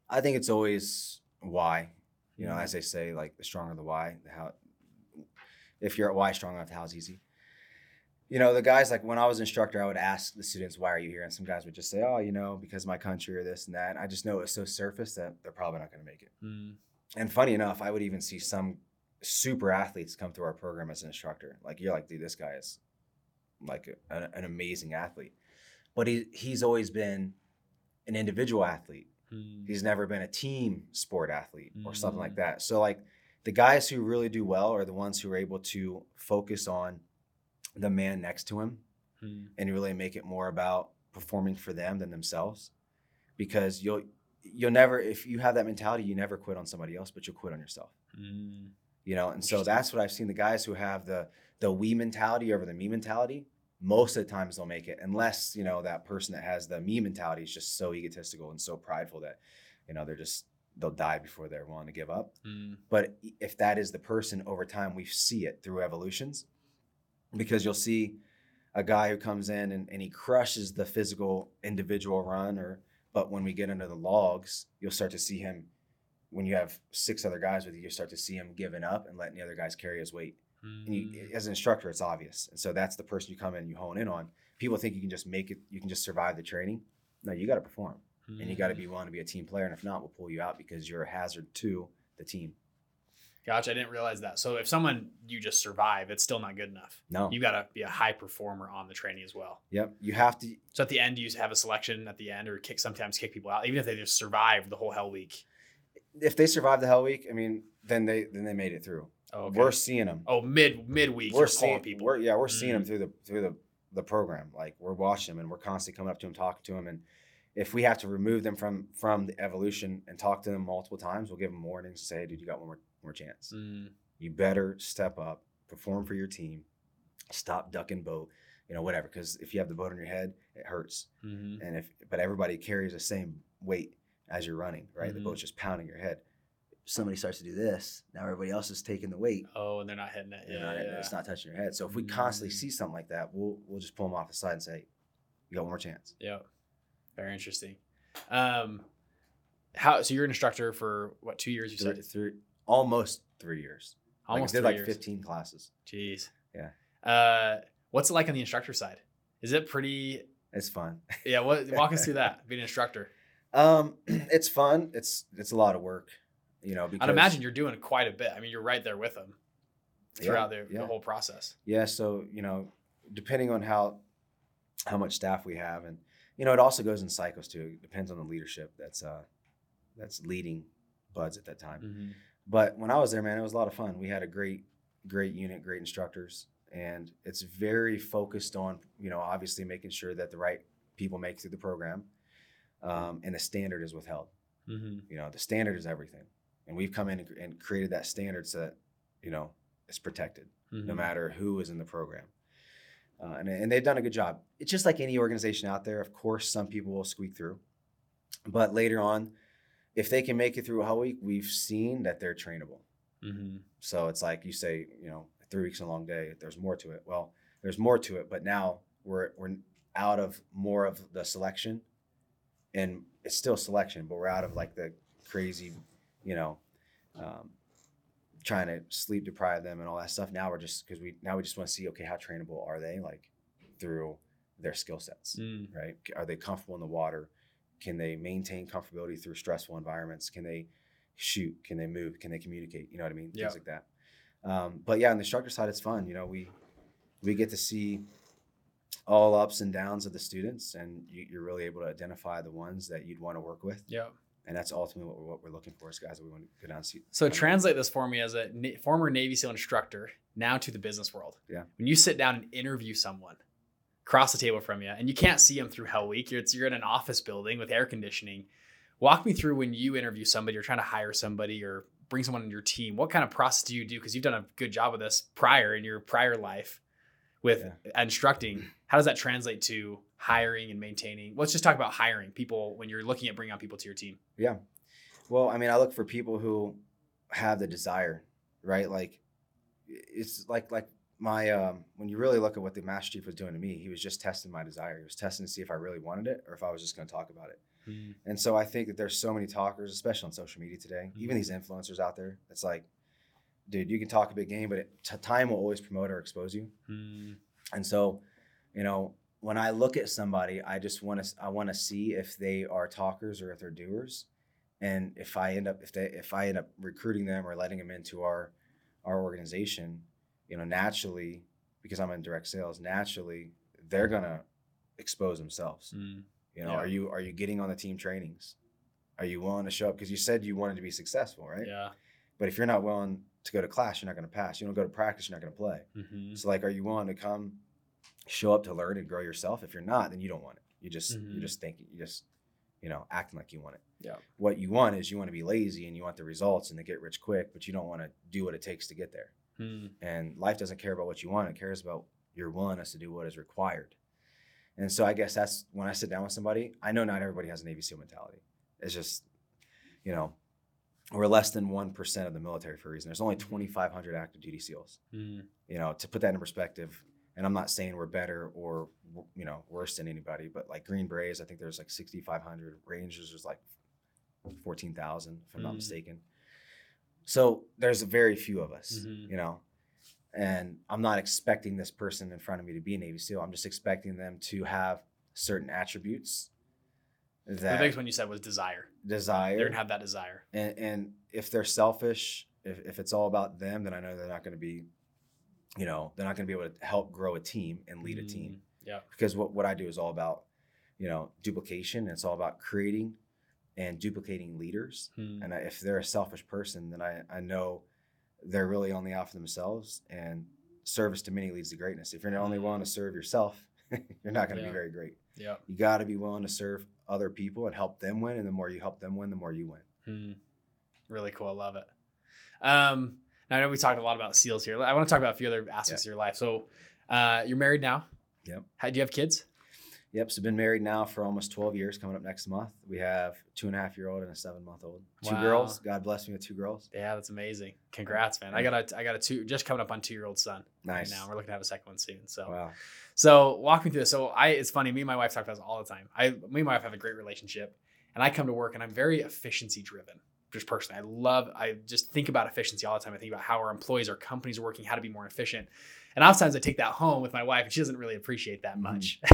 I think it's always why. You know, as they say, like the stronger the why, the how. If you're at why strong enough, the how's easy. You know, the guys like when I was instructor, I would ask the students, "Why are you here?" And some guys would just say, "Oh, you know, because my country or this and that." And I just know it's so surface that they're probably not going to make it. Mm. And funny enough, I would even see some super athletes come through our program as an instructor. Like you're like, dude, this guy is like a, an, an amazing athlete, but he he's always been an individual athlete. Mm. He's never been a team sport athlete or something like that. So like the guys who really do well are the ones who are able to focus on the man next to him Mm. and really make it more about performing for them than themselves. Because you'll you'll never if you have that mentality, you never quit on somebody else, but you'll quit on yourself. Mm. You know, and so that's what I've seen the guys who have the the we mentality over the me mentality. Most of the times they'll make it, unless you know that person that has the me mentality is just so egotistical and so prideful that you know they're just they'll die before they're willing to give up. Mm. But if that is the person over time, we see it through evolutions because you'll see a guy who comes in and, and he crushes the physical individual run or but when we get into the logs, you'll start to see him when you have six other guys with you, you start to see him giving up and letting the other guys carry his weight. And you, Mm. as an instructor, it's obvious. And so that's the person you come in and you hone in on. People think you can just make it, you can just survive the training. No, you got to perform and you got to Mm. be willing to be a team player. And if not, we'll pull you out because you're a hazard to the team. Gotcha. I didn't realize that. So if someone you just survive, it's still not good enough. No. You got to be a high performer on the training as well. Yep. You have to. So at the end, you have a selection at the end, or kick sometimes kick people out, even if they just survive the whole hell week. If they survive the Hell Week, I mean, then they then they made it through. Oh, okay. We're seeing them. oh mid midweek, we're seeing calling people. We're, yeah, we're seeing them Mm. through the through the the program. Like we're watching them and we're constantly coming up to them, talking to them, and if we have to remove them from from the evolution and talk to them multiple times, we'll give them warnings. Say, hey, dude, you got one more more chance. Mm. You better step up, perform for your team, stop ducking boat, you know, whatever. Because if you have the boat on your head, it hurts. Mhm. And if but everybody carries the same weight as you're running, right? The Mhm. boat's just pounding your head. Somebody starts to do this, now everybody else is taking the weight. Oh, and they're not hitting it. Yeah, not- yeah. It's not touching your head. So if we constantly Mm. see something like that, we'll we'll just pull them off the side and say, "You got one more chance." Yeah. Very interesting. Um, how? So you're an instructor for what? Two years? You Three, said three, almost three years. almost like, I did three like years. 15 classes. Jeez. Yeah. Uh, what's it like on the instructor side? Is it pretty It's fun. Yeah, what walk us through that, (laughs) being an instructor. Um, (clears throat) it's fun. It's it's a lot of work, you know. Because I'd imagine you're doing quite a bit. I mean, you're right there with them throughout the, yeah. the whole process. Yeah, so you know, depending on how how much staff we have, and you know, it also goes in cycles too. It depends on the leadership that's uh that's leading BUD/S at that time. Mm-hmm. But when I was there, man, it was a lot of fun. We had a great great unit, great instructors, and it's very focused on you know obviously making sure that the right people make through the program, um, and the standard is withheld. Mm-hmm. You know, the standard is everything, and we've come in and, and created that standard so that you know it's protected Mm-hmm. no matter who is in the program. Uh, and, and they've done a good job. It's just like any organization out there. Of course, some people will squeak through, but later on, if they can make it through a whole week, we've seen that they're trainable. Mm-hmm. So it's like you say, you know, three weeks is a long day. There's more to it. Well, there's more to it, but now we're we're out of more of the selection, and it's still selection, but we're out of like the crazy, you know, um, trying to sleep deprive them and all that stuff. Now we're just because we now we just want to see okay how trainable are they like through their skill sets, Mm. right? Are they comfortable in the water? Can they maintain comfortability through stressful environments? Can they shoot? Can they move? Can they communicate? You know what I mean? Yeah. Things like that. Um, but yeah, on the instructor side, it's fun. You know, we we get to see all ups and downs of the students, and you, you're really able to identify the ones that you'd want to work with, Yeah. And that's ultimately what we're, what we're looking for is guys that we want to go down and see. So translate this for me as a na- former Navy SEAL instructor now to the business world. Yeah. When you sit down and interview someone across the table from you, and you can't see them through Hell Week, you're, it's, you're in an office building with air conditioning. Walk me through when you interview somebody, you're trying to hire somebody or bring someone in your team. What kind of process do you do? Because you've done a good job of this prior in your prior life with instructing. How does that translate to hiring and maintaining? Let's just talk about hiring people when you're looking at bringing on people to your team. Yeah. Well, I mean, I look for people who have the desire, right? Like it's like like my um when you really look at what the master chief was doing to me, he was just testing my desire. He was testing to see if I really wanted it or if I was just going to talk about it. And so I think that there's so many talkers, especially on social media today, even these influencers out there. It's like, dude, you can talk a big game, but it, t- time will always promote or expose you. Mm. And so, you know, when I look at somebody, I just want to I want to see if they are talkers or if they're doers. And if I end up if they if I end up recruiting them or letting them into our our organization, you know, naturally because I'm in direct sales, naturally they're to expose themselves. Mm. You know, Yeah. are you are you getting on the team trainings? Are you willing to show up because you said you wanted to be successful, right? Yeah. But if you're not willing to go to class, you're not going to pass. You don't go to practice, you're not going to play. Mm-hmm. So like, are you willing to come, show up to learn and grow yourself? If you're not, then you don't want it. You just Mhm. you just think you just you know acting like you want it. Yeah. What you want is you want to be lazy and you want the results and to get rich quick, but you don't want to do what it takes to get there. Mm. And life doesn't care about what you want; it cares about your willingness to do what is required. And so I guess that's when I sit down with somebody. I know not everybody has an ABC mentality. It's just, you know, we're less than one percent of the military for a reason. There's only 2,500 active duty SEAls Mm. you know, to put that in perspective, and I'm not saying we're better or you know worse than anybody, but like Green Berets, I think there's like 6,500. Rangers there's like 14,000, if I'm not Mm. mistaken. So there's very few of us, Mhm. you know, and I'm not expecting this person in front of me to be a Navy SEAL. I'm just expecting them to have certain attributes The biggest one you said was desire. desire They're gonna have that desire. and, and if they're selfish if, if it's all about them then i know they're not going to be you know they're not going to be able to help grow a team and lead a team Mm. Yeah. because what, what i do is all about you know duplication and it's all about creating and duplicating leaders Mm. and I, if they're a selfish person then I, I know they're really only out for themselves and service to many leads to greatness if you're not only willing to serve yourself (laughs) you're not going to Yeah. be very great Yeah. you got to be willing to serve other people and help them win and the more you help them win the more you win Hmm. Really cool. I love it. Um, now I know we talked a lot about seals here. I want to talk about a few other aspects of your life. So, uh, you're married now. Yep. How, do you have kids? Yep. So been married now for almost 12 years. Coming up next month, we have two and a half year old and a seven month old. Two Wow. girls. God bless me with two girls. Yeah, that's amazing. Congrats, man. I got a, I got a two, just coming up on two year old son. Nice. Right now we're looking to have a second one soon. So, Wow. so walk me through this. So I, it's funny. Me and my wife talk about this all the time. I, me and my wife have a great relationship, and I come to work and I'm very efficiency driven. just personally, I love, I just think about efficiency all the time. I think about how our employees, our companies are working, how to be more efficient. And oftentimes I take that home with my wife and she doesn't really appreciate that much. (laughs)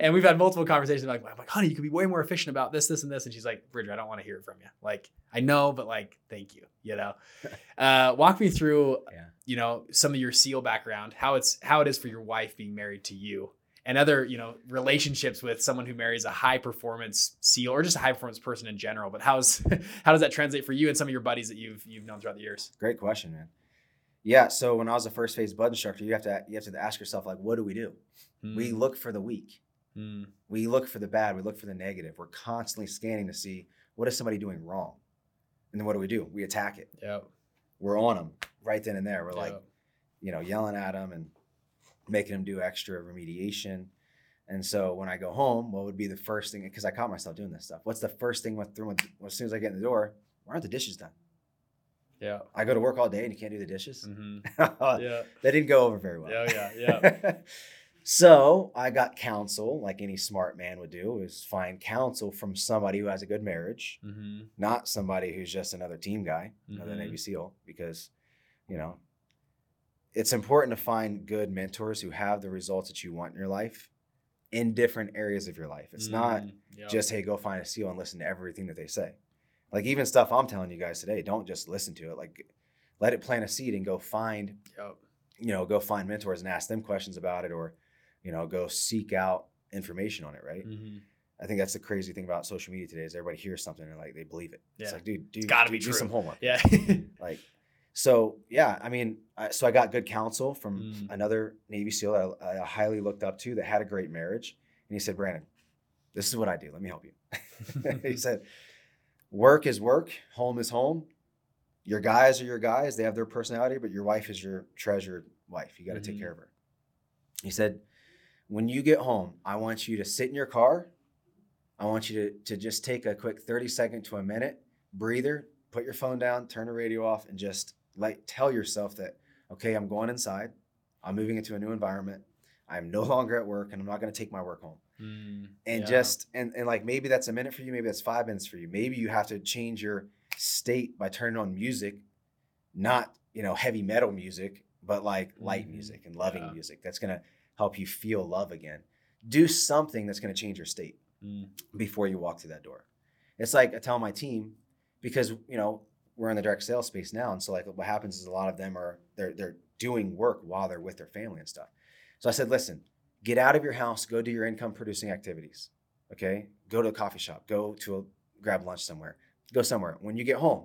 and we've had multiple conversations like, I'm like, honey, you could be way more efficient about this, this, and this. And she's like, Bridger, I don't want to hear it from you. Like, I know, but like, thank you, you know? (laughs) Uh, walk me through, Yeah. you know, some of your SEAL background, how it's, how it is for your wife being married to you and other, you know, relationships with someone who marries a high performance SEAL or just a high performance person in general. But how's, (laughs) how does that translate for you and some of your buddies that you've, you've known throughout the years? Great question, man. Yeah. So when I was a first phase BUD/S instructor, you have to you have to ask yourself like, what do we do? We look for the weak. Mm. We look for the bad. We look for the negative. We're constantly scanning to see what is somebody doing wrong, and then what do we do? We attack it. Yep. We're on them right then and there. We're like, you know, yelling at them and making them do extra remediation. And so when I go home, what would be the first thing? Because I caught myself doing this stuff. What's the first thing with through as soon as I get in the door? Why aren't the dishes done? Yeah. I go to work all day and you can't do the dishes. (laughs) hmm that didn't go over very well. Yeah. Yeah. Yeah. (laughs) so I got counsel, like any smart man would do, is find counsel from somebody who has a good marriage, hmm not somebody who's just another team guy, another Mhm. Navy SEAL, because you know it's important to find good mentors who have the results that you want in your life in different areas of your life. It's not Mm, yep. just hey, go find a SEAL and listen to everything that they say. Like even stuff I'm telling you guys today, don't just listen to it. Like let it plant a seed and go find Yep. you know, go find mentors and ask them questions about it or, you know, go seek out information on it, right? hmm I think that's the crazy thing about social media today is everybody hears something and like they believe it. Yeah. It's like, dude, do, gotta do, be do true. some homework. Yeah. (laughs) (laughs) Like, so yeah, I mean, I, so I got good counsel from Mm. another Navy SEAL that I, I highly looked up to that had a great marriage. And he said, Brandon, this is what I do. Let me help you. (laughs) he said, work is work, home is home. Your guys are your guys. They have their personality, but your wife is your treasured wife. You got to Mhm. take care of her. He said, when you get home, I want you to sit in your car. I want you to, to just take a quick 30 second to a minute breather, put your phone down, turn the radio off, and just like tell yourself that, okay, I'm going inside. I'm moving into a new environment. I'm no (laughs) longer at work and I'm not going to take my work home Mm, and yeah. just and, and like maybe that's a minute for you maybe that's five minutes for you maybe you have to change your state by turning on music not you know heavy metal music but like light Mhm. music and loving Yeah. music that's going to help you feel love again do something that's going to change your state Mm, before you walk through that door it's like i tell my team because you know we're in the direct sales space now and so like what happens is a lot of them are they're they're doing work while they're with their family and stuff so i said listen get out of your house go do your income producing activities okay? Go to a coffee shop go to a grab lunch somewhere go somewhere. When you get home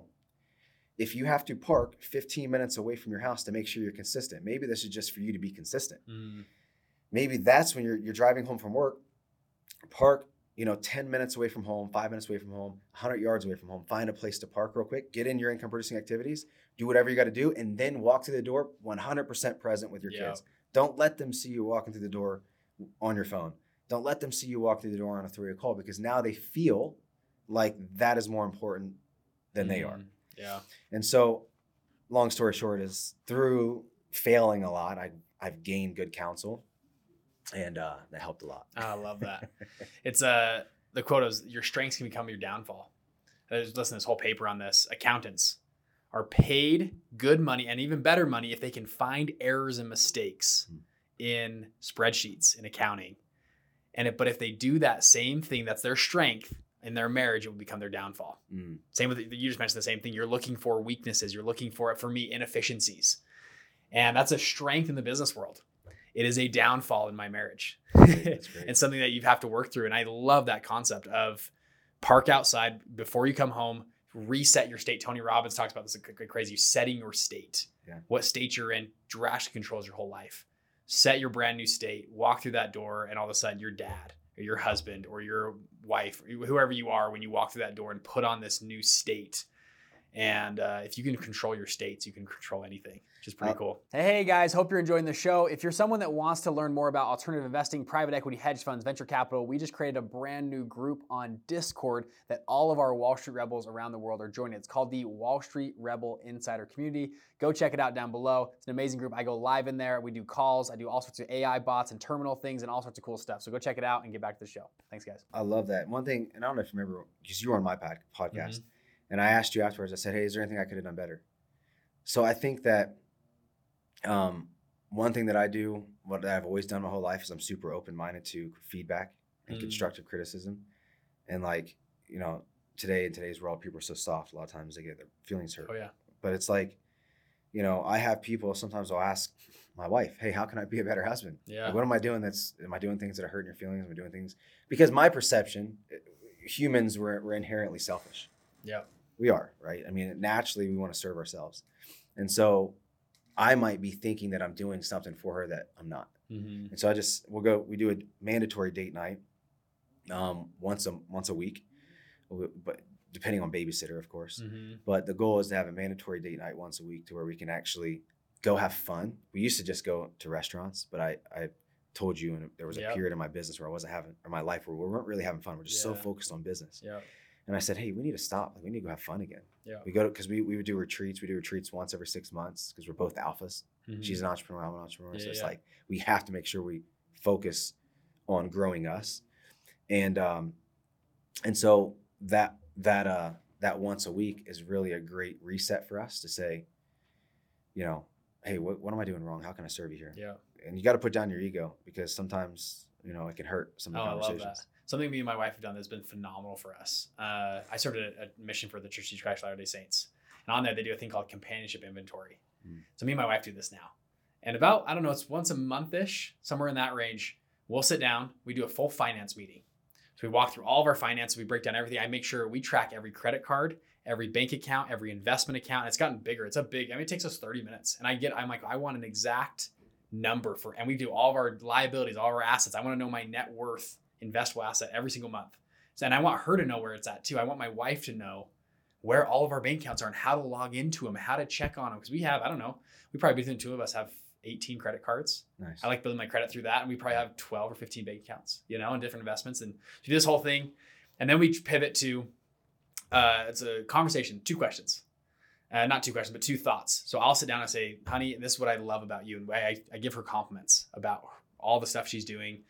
if you have to park 15 minutes away from your house to make sure you're consistent maybe this is just for you to be consistent. Mm, maybe that's when you're, you're driving home from work park you know 10 minutes away from home 5 minutes away from home 100 yards away from home find a place to park real quick get in your income producing activities do whatever you got to do and then walk through the door 100% present with your Yeah. kids don't let them see you walking through the door on your phone don't let them see you walk through the door on a three-way call because now they feel like that is more important than they are mm, Yeah. and so, long story short, is through failing a lot, I, I've gained good counsel, and uh, that helped a lot. I love that. (laughs) It's uh, the quote is your strengths can become your downfall. I was listening to this whole paper on this. Accountants are paid good money and even better money if they can find errors and mistakes Hmm. in spreadsheets in accounting. And if, but if they do that same thing, that's their strength in their marriage, it will become their downfall. Mm, Same with you just mentioned the same thing. You're looking for weaknesses. You're looking for it for me inefficiencies, and that's a strength in the business world. It is a downfall in my marriage. (laughs) and something that you have to work through. And I love that concept of park outside before you come home, reset your state. Tony Robbins talks about this crazy. Setting your state. Yeah. What state you're in drastically controls your whole life. Set your brand new state, walk through that door, and all of a sudden your dad or your husband or your wife, or whoever you are, when you walk through that door and put on this new state. And uh, if you can control your states, you can control anything, which is pretty Uh, cool. Hey, hey guys, hope you're enjoying the show. If you're someone that wants to learn more about alternative investing, private equity, hedge funds, venture capital, we just created a brand new group on Discord that all of our Wall Street Rebels around the world are joining. It's called the Wall Street Rebel Insider Community. Go check it out down below. It's an amazing group. I go live in there. We do calls. I do all sorts of AI bots and terminal things and all sorts of cool stuff. So go check it out and get back to the show. Thanks, guys. I love that. One thing, and I don't know if you remember, because you were on my pod, podcast, And I asked you afterwards. I said, "Hey, is there anything I could have done better?" So I think that um, one thing that I do, what I've always done my whole life, is I'm super open minded to feedback and Mm. constructive criticism. And like you know, today in today's world, people are so soft. A lot of times they get their feelings hurt. Oh yeah. But it's like, you know, I have people. Sometimes I'll ask my wife, "Hey, how can I be a better husband?" Yeah. Like, what am I doing? That's am I doing things that are hurting your feelings? Am I doing things because my perception, eh, humans we're, we're inherently selfish. Yeah. We are right. I mean, naturally we want to serve ourselves, and so I might be thinking that I'm doing something for her that I'm not. Mm-hmm. And so I just we'll go. We do a mandatory date night, um, once a once a week, but depending on babysitter, of course. Mm-hmm. But the goal is to have a mandatory date night once a week to where we can actually go have fun. We used to just go to restaurants, but I, I told you, and there was a Yep. period in my business where I wasn't having, or my life where we weren't really having fun. We're just so focused on business. Yeah. And I said, hey, we need to stop. Like, we need to go have fun again. Yeah. We go to, because we, we would do retreats. We do retreats once every six months because we're both alphas. Mm-hmm. She's an entrepreneur, I'm an entrepreneur. Yeah, so it's yeah. like we have to make sure we focus on growing us. And um and so that that uh that once a week is really a great reset for us to say, you know, hey, what, what am I doing wrong? How can I serve you here? yeah. And you got to put down your ego because sometimes, you know, it can hurt some of Oh, the love conversations. Something me and my wife have done that's been phenomenal for us. Uh, I served a, a mission for the Church of Christ of Latter-day Saints, and on there they do a thing called companionship inventory. Mm. So me and my wife do this now, and about I don't know, it's once a month ish, somewhere in that range. We'll sit down, we do a full finance meeting. So we walk through all of our finances, we break down everything. I make sure we track every credit card, every bank account, every investment account. It's gotten bigger. It's a big. I mean, it takes us 30 minutes, and I get. I'm like, I want an exact number for, and we do all of our liabilities, all of our assets. I want to know my net worth, investable asset every single month. So, and I want her to know where it's at too. I want my wife to know where all of our bank accounts are and how to log into them, how to check on them. Because we have, I don't know, we probably between the two of us have 18 credit cards. Nice. I like building my credit through that, and we probably have 12 or 15 bank accounts, you know, and different investments, and do this whole thing, and then we pivot to uh, it's a conversation, two questions, uh, not two questions, but two thoughts. So I'll sit down and say, "Honey, this is what I love about you," and I, I give her compliments about all the stuff she's doing,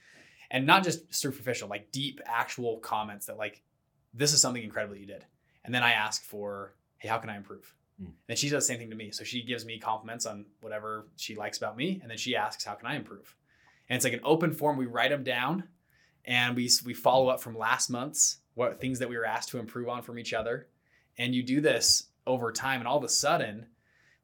and not just superficial, like deep, actual comments that like, "This is something incredible you did," and then I ask for, "Hey, how can I improve?" Mm. And she does the same thing to me. So she gives me compliments on whatever she likes about me, and then she asks, "How can I improve?" And it's like an open form. We write them down, and we we follow up from last month's what things that we were asked to improve on from each other. And you do this over time, and all of a sudden,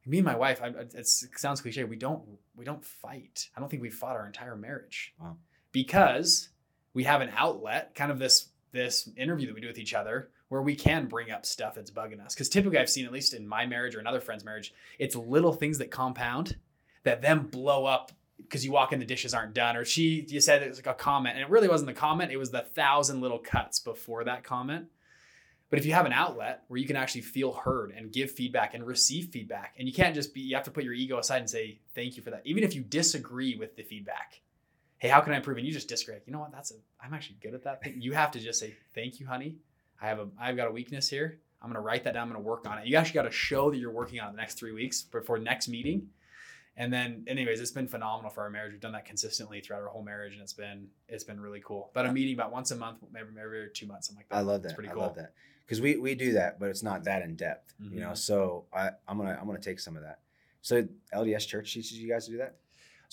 me and my wife, I, it's, it sounds cliche. We don't we don't fight. I don't think we fought our entire marriage Wow. Because we have an outlet, kind of this this interview that we do with each other, where we can bring up stuff that's bugging us. Because typically, I've seen at least in my marriage or another friend's marriage, it's little things that compound that then blow up because you walk in the dishes aren't done or she you said it was like a comment and it really wasn't the comment it was the thousand little cuts before that comment but if you have an outlet where you can actually feel heard and give feedback and receive feedback and you can't just be you have to put your ego aside and say thank you for that even if you disagree with the feedback hey how can i improve? And you just disagree you know what that's a i'm actually good at that thing. You have to just say thank you honey. I have a i've got a weakness here. I'm going to write that down. I'm going to work on it. You actually got to show that you're working on it the next three weeks before next meeting. And then anyways it's been phenomenal for our marriage. We've done that consistently throughout our whole marriage and it's been it's been really cool. About a meeting about once a month maybe maybe every two months. Something like that I love that. It's pretty I cool. love that. Because we we do that, but it's not that in depth, you know. Mhm. So I I'm gonna I'm gonna take some of that. So LDS Church teaches you guys to do that.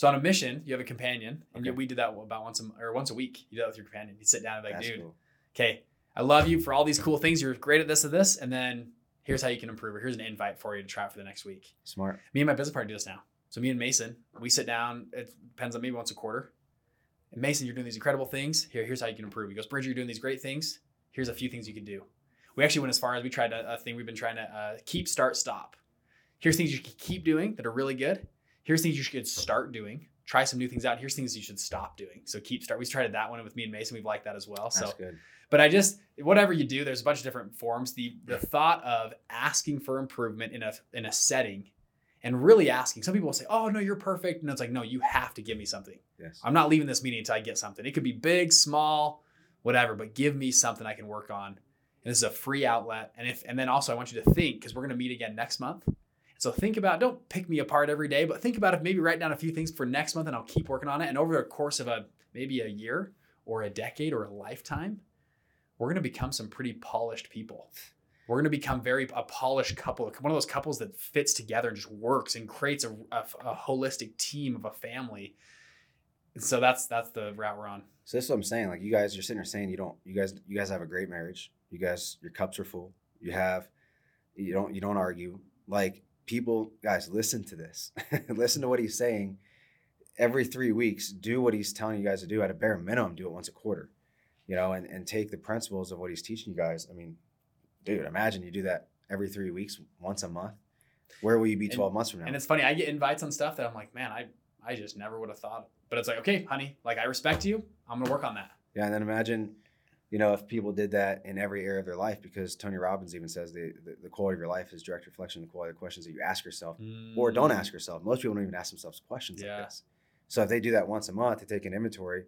So on a mission you have a companion and Okay. we did that about once a or once a week you do that with your companion you sit down and be like That's dude cool. okay i love you for all these cool things you're great at this and this and then here's how you can improve or here's an invite for you to try for the next week Smart. me and my business partner do this now. So me and Mason, we sit down. It depends on maybe once a quarter. And Mason, you're doing these incredible things. Here, here's how you can improve. He goes, Bridger, you're doing these great things. Here's a few things you can do. We actually went as far as we tried a, a thing we've been trying to uh, keep, start, stop. Here's things you can keep doing that are really good. Here's things you should start doing. Try some new things out. Here's things you should stop doing. So keep start. We tried that one with me and Mason. We've liked that as well. So That's good. but I just whatever you do, there's a bunch of different forms. The the thought of asking for improvement in a in a setting and really asking. Some people will say, "Oh no, you're perfect," and it's like, "No, you have to give me something. Yes. I'm not leaving this meeting until I get something. It could be big, small, whatever, but give me something I can work on." And this is a free outlet. And if and then also I want you to think because we're going to meet again next month. So think about don't pick me apart every day, but think about if maybe write down a few things for next month and I'll keep working on it. And over the course of a maybe a year or a decade or a lifetime, we're to become some pretty polished people. we're to become very a polished couple, one of those couples that fits together and just works and creates a, a, a holistic team of a family. So that's that's the route we're on. So this is what I'm saying. Like you guys, you're sitting there saying you don't. You guys, you guys have a great marriage. You guys, your cups are full. You have, you don't, you don't argue. Like people, guys, listen to this. (laughs) listen to what he's saying. Every three weeks, do what he's telling you guys to do. At a bare minimum, do it once a quarter. You know, and and take the principles of what he's teaching you guys. I mean, dude, imagine you do that every three weeks, once a month. Where will you be 12 And- months from now? And it's funny, I get invites on stuff that I'm like, man, I I just never would have thought. But it's like, okay, honey, like I respect you. I'm gonna work on that. Yeah, and then imagine, you know, if people did that in every area of their life, because Tony Robbins even says the, the, the quality of your life is direct reflection of the quality of the questions that you ask yourself or don't ask yourself. Most people don't even ask themselves questions Mm. Yeah. like this. So if they do that once a month, they take an inventory.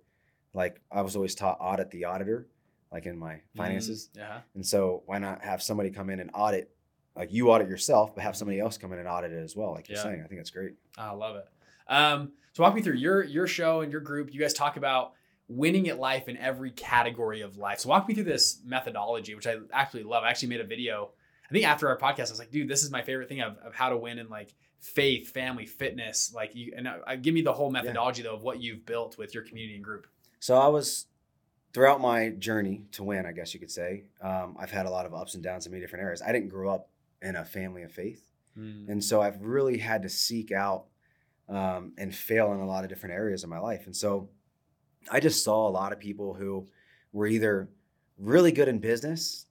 Like I was always taught audit the auditor, like in my finances. Mm, yeah. And so why not have somebody come in and audit, like you audit yourself, but have somebody else come in and audit it as well, like you're Yeah. saying. I think that's great. I love it. Um, so walk me through your your show and your group. You guys talk about winning at life in every category of life. So walk me through this methodology, which I actually love. I actually made a video. I think after our podcast, I was like, dude, this is my favorite thing of, of how to win in like faith, family, fitness. Like, you and uh, give me the whole methodology though of what you've built with your community and group. So I was throughout my journey to win, I guess you could say. Um, I've had a lot of ups and downs in many different areas. I didn't grow up in a family of faith, and so I've really had to seek out um, and fail in a lot of different areas of my life. And so I just saw a lot of people who were either really good in business,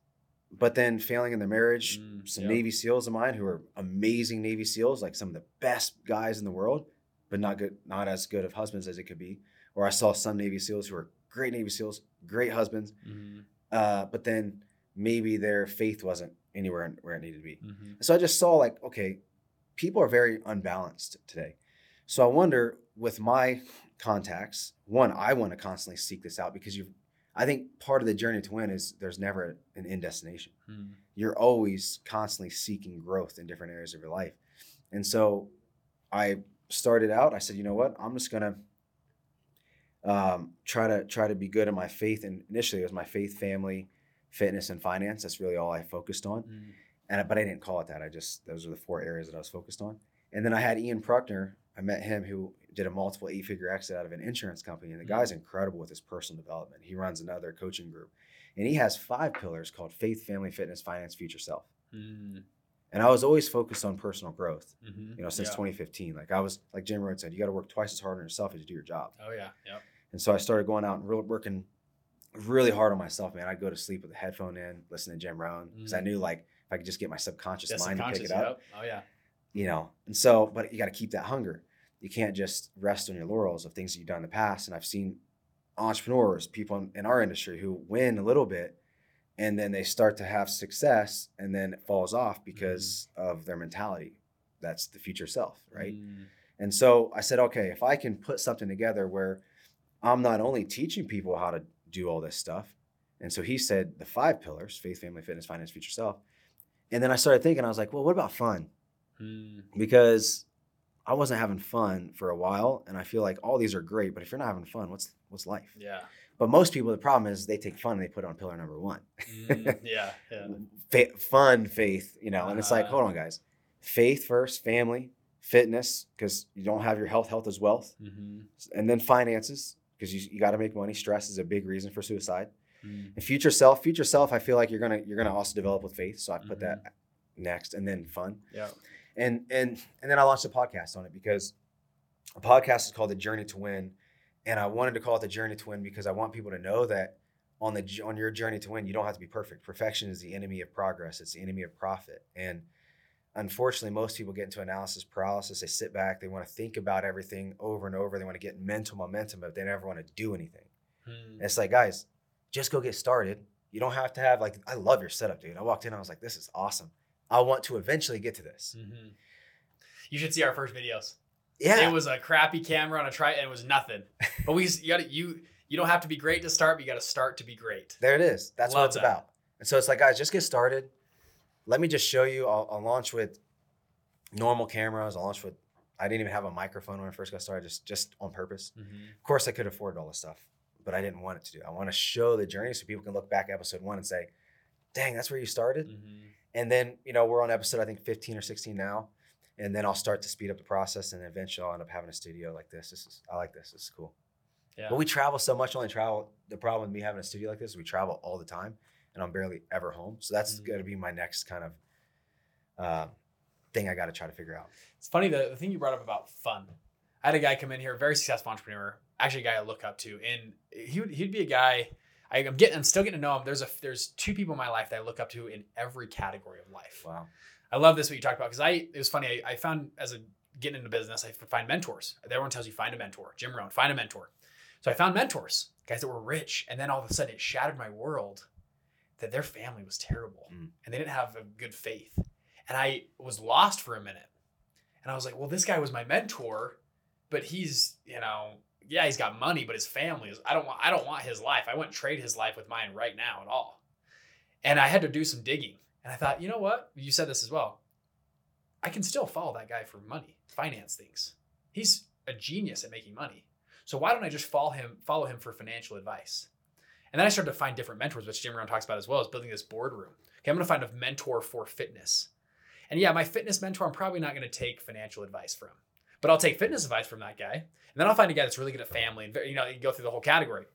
but then failing in their marriage. Mm, some yep. Navy SEALs of mine who are amazing Navy SEAls, like some of the best guys in the world, but not good, not as good of husbands as it could be. Or I saw some Navy SEAls who are great Navy SEAls, great husbands, Mm-hmm. uh, but then maybe their faith wasn't anywhere where it needed to be. Mm-hmm. So I just saw like, okay, people are very unbalanced today. So I wonder with my contacts, one, I want to constantly seek this out because you I think part of the journey to win is there's never an end destination. Mm-hmm. You're always constantly seeking growth in different areas of your life. And so I started out, I said, you know what? I'm just gonna um, try to try to be good in my faith. And initially it was my faith, family, fitness, and finance. That's really all I focused on and but I didn't call it that. I just those are the four areas that I was focused on. And then I had Ian Pruckner. I met him who did a multiple eight figure exit out of an insurance company, and the guy's incredible with his personal development. He runs another coaching group, and he has five pillars called faith, family, fitness, finance, future self. Mm-hmm. And I was always focused on personal growth. Mm-hmm. You know, since yeah. 2015, like I was like Jim Rohn said, you got to work twice as hard on yourself as you do your job. Oh yeah. Yep. And so I started going out and really working really hard on myself, man. I'd go to sleep with a headphone in, listen to Jim Rohn, because I Mm. knew like if I could just get my subconscious mind to pick it up, Yep. Oh yeah. you know. And so, but you got to keep that hunger. You can't just rest on your laurels of things that you've done in the past. And I've seen entrepreneurs, people in, in our industry who win a little bit and then they start to have success and then it falls off because of their mentality. That's the future self, right? Mm. And so I said, okay, if I can put something together where I'm not only teaching people how to do all this stuff, and so he said the five pillars faith, family, fitness, finance, future self. And then I started thinking, I was like, well, what about fun? Mm. Because I wasn't having fun for a while. And I feel like all these are great, but if you're not having fun, what's what's life? Yeah. But most people, the problem is they take fun and they put it on pillar number one. Mm. (laughs) yeah. Yeah. Fa- fun, faith, you know, and it's like, Uh-huh. hold on, guys. Faith first, family, fitness, because you don't have your health, health is wealth. Mm-hmm. and then finances because you, you got to make money stress is a big reason for suicide Mm. and future self future self i feel like you're gonna you're gonna also develop with faith so i put that next and then fun Yeah. And and and then i launched a podcast on it because a podcast is called the journey to win. And i wanted to call it the journey to win because i want people to know that on the on your journey to win you don't have to be perfect. Perfection is the enemy of progress. It's the enemy of profit. And unfortunately most people get into analysis paralysis. They sit back. They want to think about everything over and over. They want to get mental momentum but they never want to do anything. Mm. and it's like guys just go get started. You don't have to have like i love your setup dude. I walked in i was like this is awesome i want to eventually get to this Mm-hmm. You should see our first videos. yeah It was a crappy camera on a try, and it was nothing. But we, you got you. You don't have to be great to start, but you got to start to be great. There it is. That's what it's that. about. And so it's like, guys, just get started. Let me just show you. I'll, I'll launch with normal cameras. I'll launch with. I didn't even have a microphone when I first got started, just just on purpose. Mm-hmm. Of course, I could afford all this stuff, but I didn't want it to do. I want to show the journey so people can look back at episode one and say, "Dang, that's where you started." Mm-hmm. And then, you know, we're on episode, I think 15 or 16 now. And then I'll start to speed up the process and eventually I'll end up having a studio like this. This is, I like this. This is cool. Yeah. But we travel so much, only travel. The problem with me having a studio like this is we travel all the time and I'm barely ever home. So that's Mhm. going to be my next kind of uh, thing I got to try to figure out. It's funny the, the thing you brought up about fun. I had a guy come in here, very successful entrepreneur, actually a guy I look up to, and he would he'd be a guy. I, I'm getting, I'm still getting to know him. There's a there's two people in my life that I look up to in every category of life. Wow. I love this what you talked about because I it was funny. I, I found as a getting into business, I find mentors. Everyone tells you find a mentor. Jim Rohn, find a mentor. So I found mentors, guys that were rich, and then all of a sudden it shattered my world that their family was terrible Mm. and they didn't have a good faith, and I was lost for a minute. And I was like, well, this guy was my mentor, but he's you know yeah he's got money, but his family is I don't want I don't want his life. I wouldn't trade his life with mine right now at all. And I had to do some digging. And I thought, you know what? You said this as well. I can still follow that guy for money, finance things. He's a genius at making money. So why don't I just follow him, follow him for financial advice? And then I started to find different mentors, which Jim Rohn talks about as well, is building this boardroom. Okay, I'm gonna find a mentor for fitness. And yeah, my fitness mentor, I'm probably not gonna take financial advice from, but I'll take fitness advice from that guy. And then I'll find a guy that's really good at family and very- you know, you go through the whole category.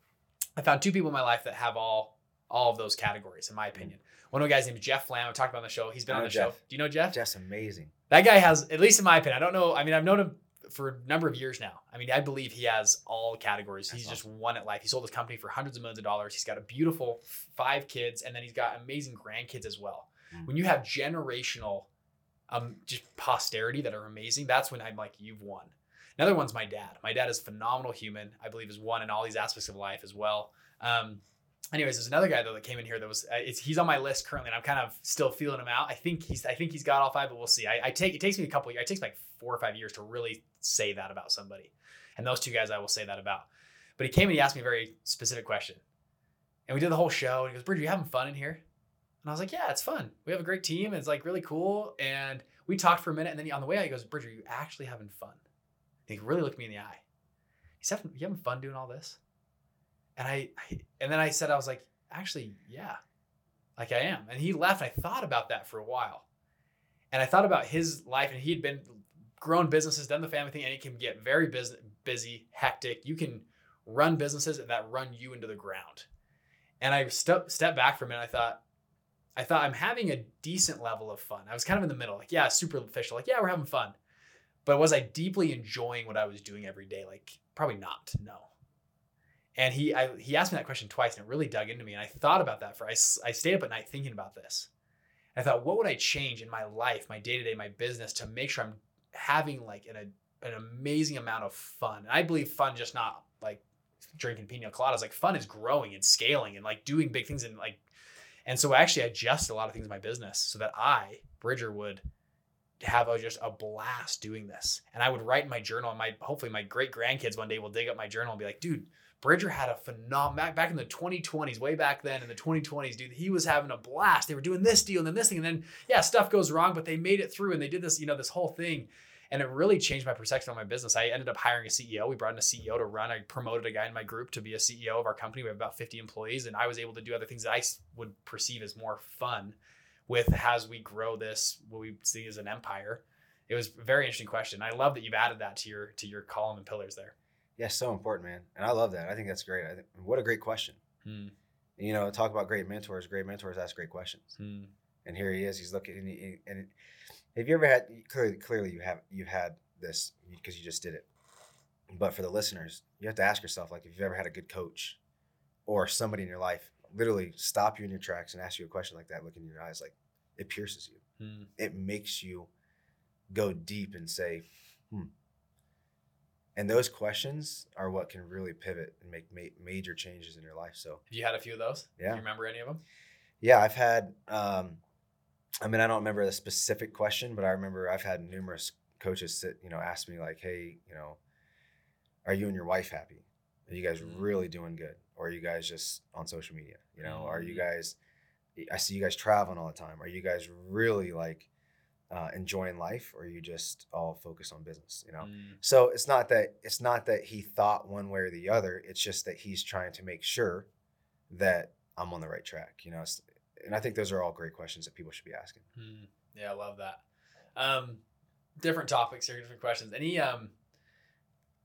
I found two people in my life that have all all of those categories, in my opinion. One of the guys named Jeff Flam. I talked about on the show. He's been on the show. Do you know Jeff? Just amazing. That guy has, at least in my opinion, I don't know. I mean, I've known him for a number of years now. I mean, I believe he has all categories. He's That's just one at life. He sold his company for hundreds of millions of dollars. He's got a beautiful five kids, and then he's got amazing grandkids as well. Mm. When you have generational, um, just posterity that are amazing, that's when I'm like, you've won. Another one's my dad. My dad is a phenomenal human. I believe is one in all these aspects of life as well. Um, anyways, there's another guy though that came in here that was uh, he's on my list currently, and I'm kind of still feeling him out. I think he's I think he's got all five, but we'll see. I, I take it takes me a couple. Years, it takes like four or five years to really say that about somebody, and those two guys I will say that about. But he came and he asked me a very specific question, and we did the whole show. And he goes, "Bridger, you having fun in here?" And I was like, "Yeah, it's fun. We have a great team. It's like really cool." And we talked for a minute, and then he, on the way out, he goes, "Bridger, you actually having fun?" And he really looked me in the eye. He's having, "You having fun doing all this?" And I, I and then I said, I was like, actually, yeah, like I am. And he left. I thought about that for a while, and I thought about his life, and he had been grown businesses, done the family thing, and it can get very busy, busy, hectic. You can run businesses that run you into the ground. And I step step back for a minute. I thought, I thought I'm having a decent level of fun. I was kind of in the middle, like yeah, superficial, like yeah, we're having fun. But was I deeply enjoying what I was doing every day? Like probably not. No. And he I, he asked me that question twice, and it really dug into me. And I thought about that for I, I stayed up at night thinking about this. I thought, what would I change in my life, my day to day, my business to make sure I'm having like an, an amazing amount of fun? And I believe fun just not like drinking pina coladas. Like fun is growing and scaling and like doing big things and like. And so actually I actually adjusted a lot of things in my business so that I, Bridger, would have a, just a blast doing this. And I would write in my journal, and my hopefully my great grandkids one day will dig up my journal and be like, dude, Bridger had a phenomenal back, back in the 2020s, way back then in the 2020s, dude. He was having a blast. They were doing this deal and then this thing, and then yeah, stuff goes wrong, but they made it through and they did this, you know, this whole thing. And it really changed my perception on my business. I ended up hiring a CEO. We brought in a CEO to run. I promoted a guy in my group to be a CEO of our company. We have about 50 employees, and I was able to do other things that I would perceive as more fun with as we grow this, what we see as an empire. It was a very interesting question. I love that you've added that to your to your column and pillars there. Yeah, so important, man. And I love that. I think that's great. I think, what a great question. Hmm. You know, talk about great mentors. Great mentors ask great questions. Hmm. And here he is. He's looking. And, he, and have you ever had clearly? Clearly, you have. You've had this because you just did it. But for the listeners, you have to ask yourself, like, if you've ever had a good coach or somebody in your life, literally stop you in your tracks and ask you a question like that, look in your eyes, like it pierces you. Hmm. It makes you go deep and say, hmm. And those questions are what can really pivot and make ma- major changes in your life. So, Have you had a few of those? Yeah. Do you remember any of them? yeah, I've had, um, I mean, I don't remember the specific question, but I remember I've had numerous coaches sit, you know, ask me like, hey, you know, are you and your wife happy? Are you guys Mm. really doing good? Or are you guys just on social media? You know, are you Mm. guys, I see you guys traveling all the time. Are you guys really like uh, enjoying life or are you just all focused on business? You know? Hmm. So it's not that it's not that he thought one way or the other. It's just that he's trying to make sure that I'm on the right track. You know, and I think those are all great questions that people should be asking. Hmm. Yeah, I love that. Um, different topics here, different questions. Any um,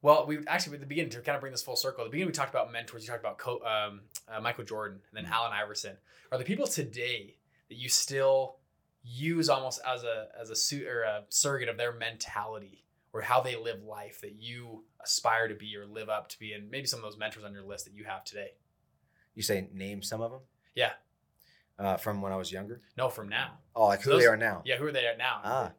well, we actually at the beginning to kind of bring this full circle. At the beginning, we talked about mentors. You talked about Co- um, uh, Michael Jordan and then Allen Iverson. Are the people today that you still use almost as a as a suit or a surrogate of their mentality or how they live life that you aspire to be or live up to be, and maybe some of those mentors on your list that you have today? You say name some of them. Yeah. Uh, from when I was younger. No, from now. Oh, like who they are now. Yeah, who are they at now? Ah,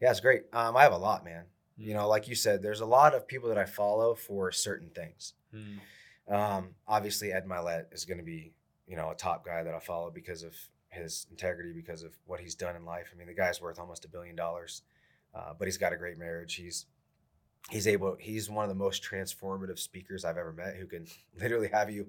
yeah, it's great. Um, I have a lot, man. Mm. You know, like you said, there's a lot of people that I follow for certain things. Hmm. Um, obviously, Ed Mylett is going to be, you know, a top guy that I follow because of his integrity, because of what he's done in life. I mean, the guy's worth almost a billion dollars, uh, but he's got a great marriage. He's he's able. He's one of the most transformative speakers I've ever met. Who can (laughs) literally have you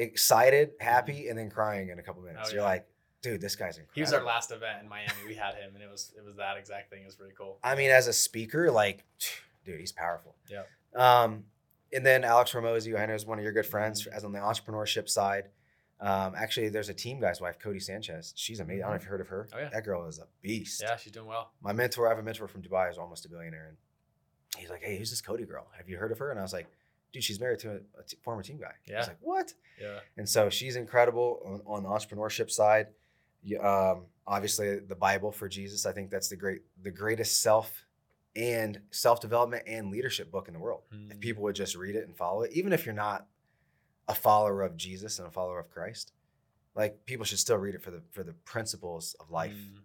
excited, happy, and then crying in a couple minutes. Oh, You're yeah. like, dude, this guy's incredible. He was our last event in Miami. We had him, and it was it was that exact thing. It was really cool. I mean, as a speaker, like, (sniffs) dude, he's powerful. Yeah. Um, and then Alex Hormozi, I know is one of your good friends, as on the entrepreneurship side. Um, actually, there's a team guy's wife, Codie Sanchez. She's amazing. I don't know if you heard of her. Oh, yeah. That girl is a beast. Yeah, she's doing well. My mentor, I have a mentor from Dubai who's almost a billionaire. And he's like, hey, who's this Codie girl? Have you heard of her? And I was like, dude, she's married to a, a t- former team guy. I Yeah. was like, what? Yeah. And so she's incredible on, on the entrepreneurship side. You- Um, obviously, the Bible for Jesus. I think that's the great, the greatest self and self development and leadership book in the world. If Mm. people would just read it and follow it, even if you're not a follower of Jesus and a follower of Christ, like people should still read it for the for the principles of life. Mm.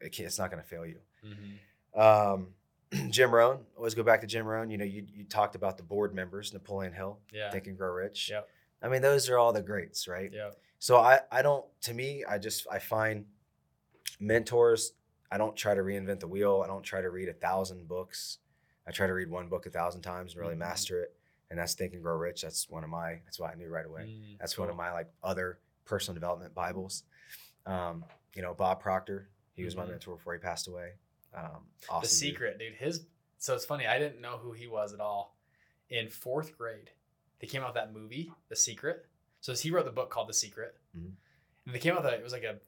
It can't, it's not going to fail you. Mhm. Um, (clears throat) Jim Rohn. Always go back to Jim Rohn. You know, you you talked about the board members, Napoleon Hill, Yeah. Think and Grow Rich. Yep. I mean, those are all the greats, right? Yeah. So I I don't to me I just I find mentors. I don't try to reinvent the wheel. I don't try to read a thousand books. I try to read one book a thousand times and really Mhm. master it. And that's Think and Grow Rich. That's one of my. That's why I knew right away. Mm, That's one of my like other personal development Bibles. Um, you know, Bob Proctor. He was my Mhm. mentor before he passed away. Um, awesome. The secret, dude. His so it's funny. I didn't know who he was at all. In fourth grade, they came out with that movie, The Secret. So he wrote the book called The Secret, Mhm. and they came out with a, it was like a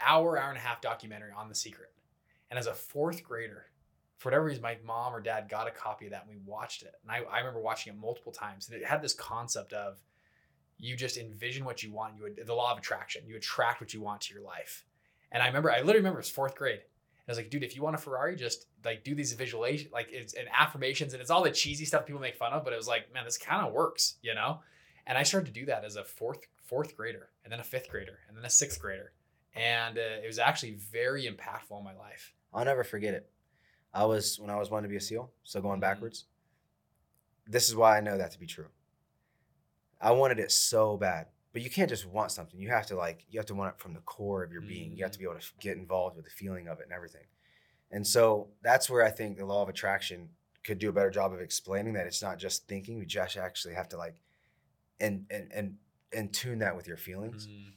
hour, hour and a half documentary on The Secret. And as a fourth grader, for whatever reason, my mom or dad got a copy of that and we watched it. And I, I remember watching it multiple times. And it had this concept of you just envision what you want. You would the law of attraction. You attract what you want to your life. And I remember, I literally remember it was fourth grade. I was like, dude, if you want a Ferrari, just like do these visualization, like it's and affirmations, and it's all the cheesy stuff people make fun of. But it was like, man, this kind of works, you know. And I started to do that as a fourth fourth grader, and then a fifth grader, and then a sixth grader, and uh, it was actually very impactful in my life. I'll never forget it. I was when I was wanting to be a SEAL, so going Mhm. backwards. This is why I know that to be true. I wanted it so bad, but you can't just want something. You have to like you have to want it from the core of your being. You have to be able to get involved with the feeling of it and everything. And so that's where I think the law of attraction could do a better job of explaining that it's not just thinking. You just actually have to like and and and and tune that with your feelings Mm,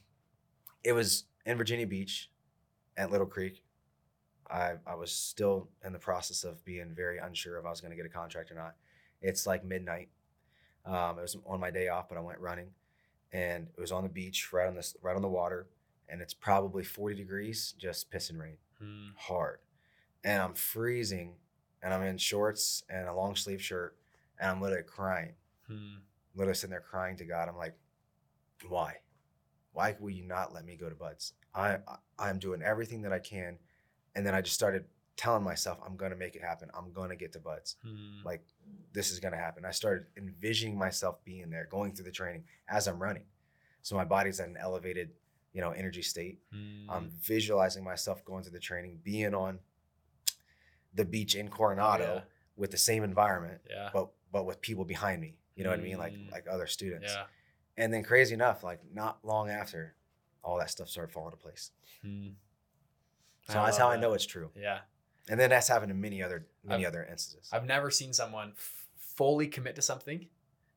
it was in Virginia Beach at Little Creek. I, I was still in the process of being very unsure if I was going to get a contract or not. It's like midnight. Um, it was on my day off, but I went running, and it was on the beach, right on this, right on the water, and it's probably forty degrees, just pissing rain, mm, hard, and I'm freezing, and I'm in shorts and a long sleeve shirt, and I'm literally crying mm. literally sitting there crying to God. I'm like, why? Why will you not let me go to BUD/S? I, I I'm doing everything that I can, and then I just started telling myself I'm gonna make it happen. I'm gonna get to BUD/S. Mm. Like this is gonna happen. I started envisioning myself being there, going through the training as I'm running. So my body's at an elevated, you know, energy state. I'm visualizing myself going through the training, being on the beach in Coronado yeah. with the same environment, yeah, but but with people behind me. You know what I mean? Like Mm. like other students. yeah. And then crazy enough, like not long after, all that stuff started falling into place. So that's how I know it's true. Yeah. And then that's happened in many other many I've- other instances. I've never seen someone f- fully commit to something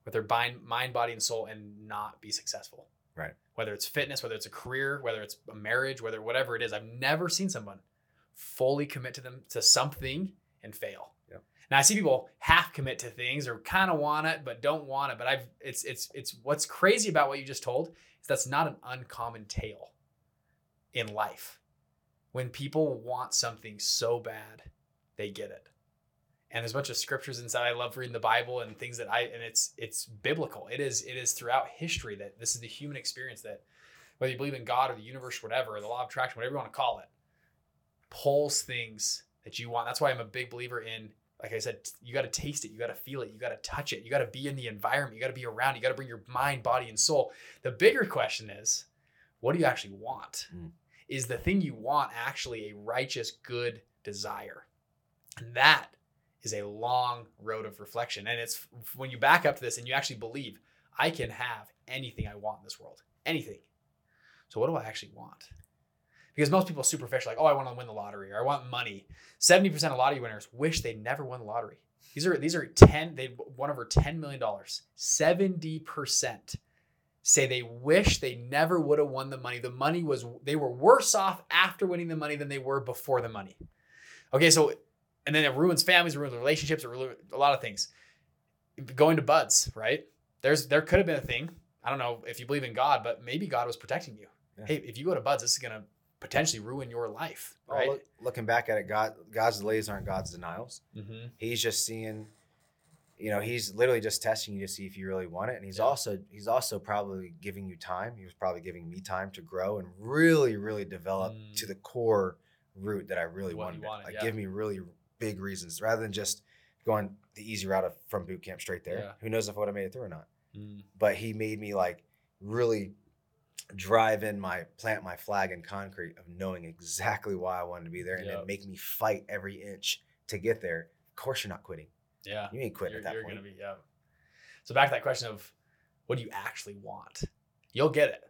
with their mind, mind, body, and soul and not be successful. Right. Whether it's fitness, whether it's a career, whether it's a marriage, whether whatever it is, I've never seen someone fully commit to them to something and fail. Yep. Now I see people half commit to things or kind of want it but don't want it. But I've it's it's it's what's crazy about what you just told is that's not an uncommon tale. in life. When people want something so bad, they get it. And there's a bunch of scriptures inside. I love reading the Bible and things that I and it's it's biblical. It is it is throughout history that this is the human experience that whether you believe in God or the universe, whatever, or the law of attraction, whatever you want to call it, pulls things that you want. That's why I'm a big believer in like I said, you got to taste it, you got to feel it, you got to touch it, you got to be in the environment, you got to be around, you got to bring your mind, body, and soul. The bigger question is, what do you actually want? Mm. Is the thing you want actually a righteous, good desire? And that is a long road of reflection. And it's when you back up to this and you actually believe, I can have anything I want in this world, anything. So, what do I actually want? because most people are superficial, like, oh, I want to win the lottery or I want money. 70% of lottery winners wish they never won the lottery. These are these are 10, they won over $10 million. 70% say they wish they never would have won the money. The money was they were worse off after winning the money than they were before the money. Okay, so and then it ruins families, it ruins relationships, it ruins a lot of things. Going to BUD/S, right? There's there could have been a thing. I don't know if you believe in God, but maybe God was protecting you. Yeah. Hey, if you go to BUD/S, this is gonna potentially ruin your life, Well, right? look- looking back at it, God, God's delays aren't God's denials. mm-hmm. He's just seeing, you know, he's literally just testing you to see if you really want it, and he's Yeah. also he's also probably giving you time. He was probably giving me time to grow and really, really develop Mm. to the core route that I really What wanted. wanted, like yeah. give me really big reasons rather than just going the easy route of, from boot camp straight there. Yeah. Who knows if I would have made it through or not? Mm. But he made me like really drive in my plant my flag in concrete of knowing exactly why I wanted to be there and Yep. then make me fight every inch to get there. Of course, you're not quitting. Yeah. You ain't quitting you're, at that you're point. gonna be yeah. So back to that question of what do you actually want? You'll get it,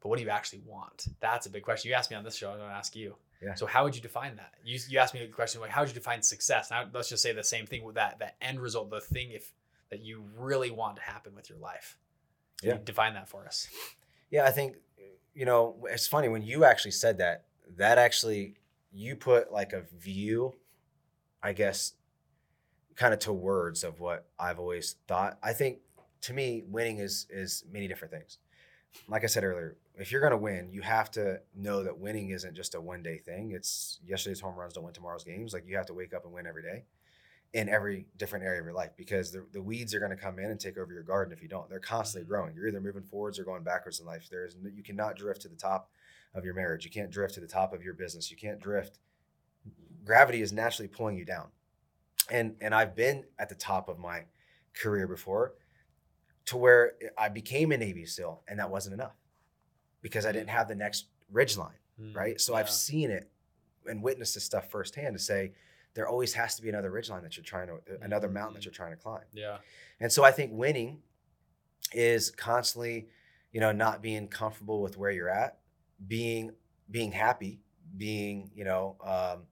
but what do you actually want? That's a big question. You asked me on this show. I'm gonna ask you. Yeah. So how would you define that? You you asked me a question like how would you define success? Now let's just say the same thing with that that end result, the thing if that you really want to happen with your life. Yeah. you define that for us. Yeah, I think you know it's funny when you actually said that. That actually you put like a view, I guess, kind of to words of what I've always thought. I think to me, winning is is many different things. Like I said earlier, if you're gonna win, you have to know that winning isn't just a one day thing. It's yesterday's home runs don't win tomorrow's games. Like you have to wake up and win every day in every different area of your life because the, the weeds are going to come in and take over your garden if you don't. They're constantly mm-hmm. growing. You're either moving forwards or going backwards in life. There is you cannot drift to the top of your marriage. You can't drift to the top of your business. You can't drift. Gravity is naturally pulling you down. And and I've been at the top of my career before to where I became a Navy SEAL and that wasn't enough because I didn't have the next ridge line right? So I've seen it and witnessed this stuff firsthand to say there always has to be another ridgeline that you're trying to, another mountain that Mhm. you're trying to climb. Yeah. And so I think winning is constantly, you know, not being comfortable with where you're at, being being happy, being, you know, um,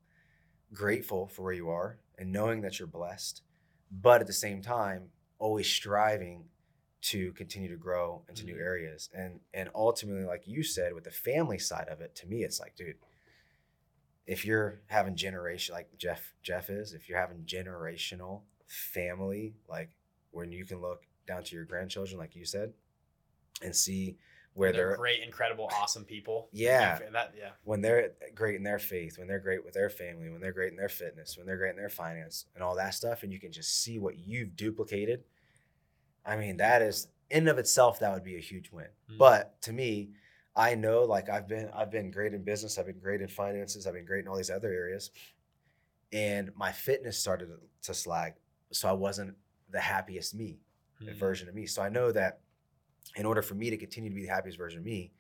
grateful for where you are, and knowing that you're blessed, but at the same time, always striving to continue to grow into new Mhm. areas. And and ultimately, like you said, with the family side of it, to me, it's like, dude, if you're having generation like Jeff Jeff is, if you're having generational family, like when you can look down to your grandchildren, like you said, and see where they're they're great, incredible, awesome people. Yeah. That yeah. when they're great in their faith, when they're great with their family, when they're great in their fitness, when they're great in their finance and all that stuff, and you can just see what you've duplicated. I mean, that is in of itself, that would be a huge win. Mm. But to me, I know like I've been I've been great in business, I've been great in finances, I've been great in all these other areas. And my fitness started to slag. So I wasn't the happiest me Mm. version of me. So I know that in order for me to continue to be the happiest version of me,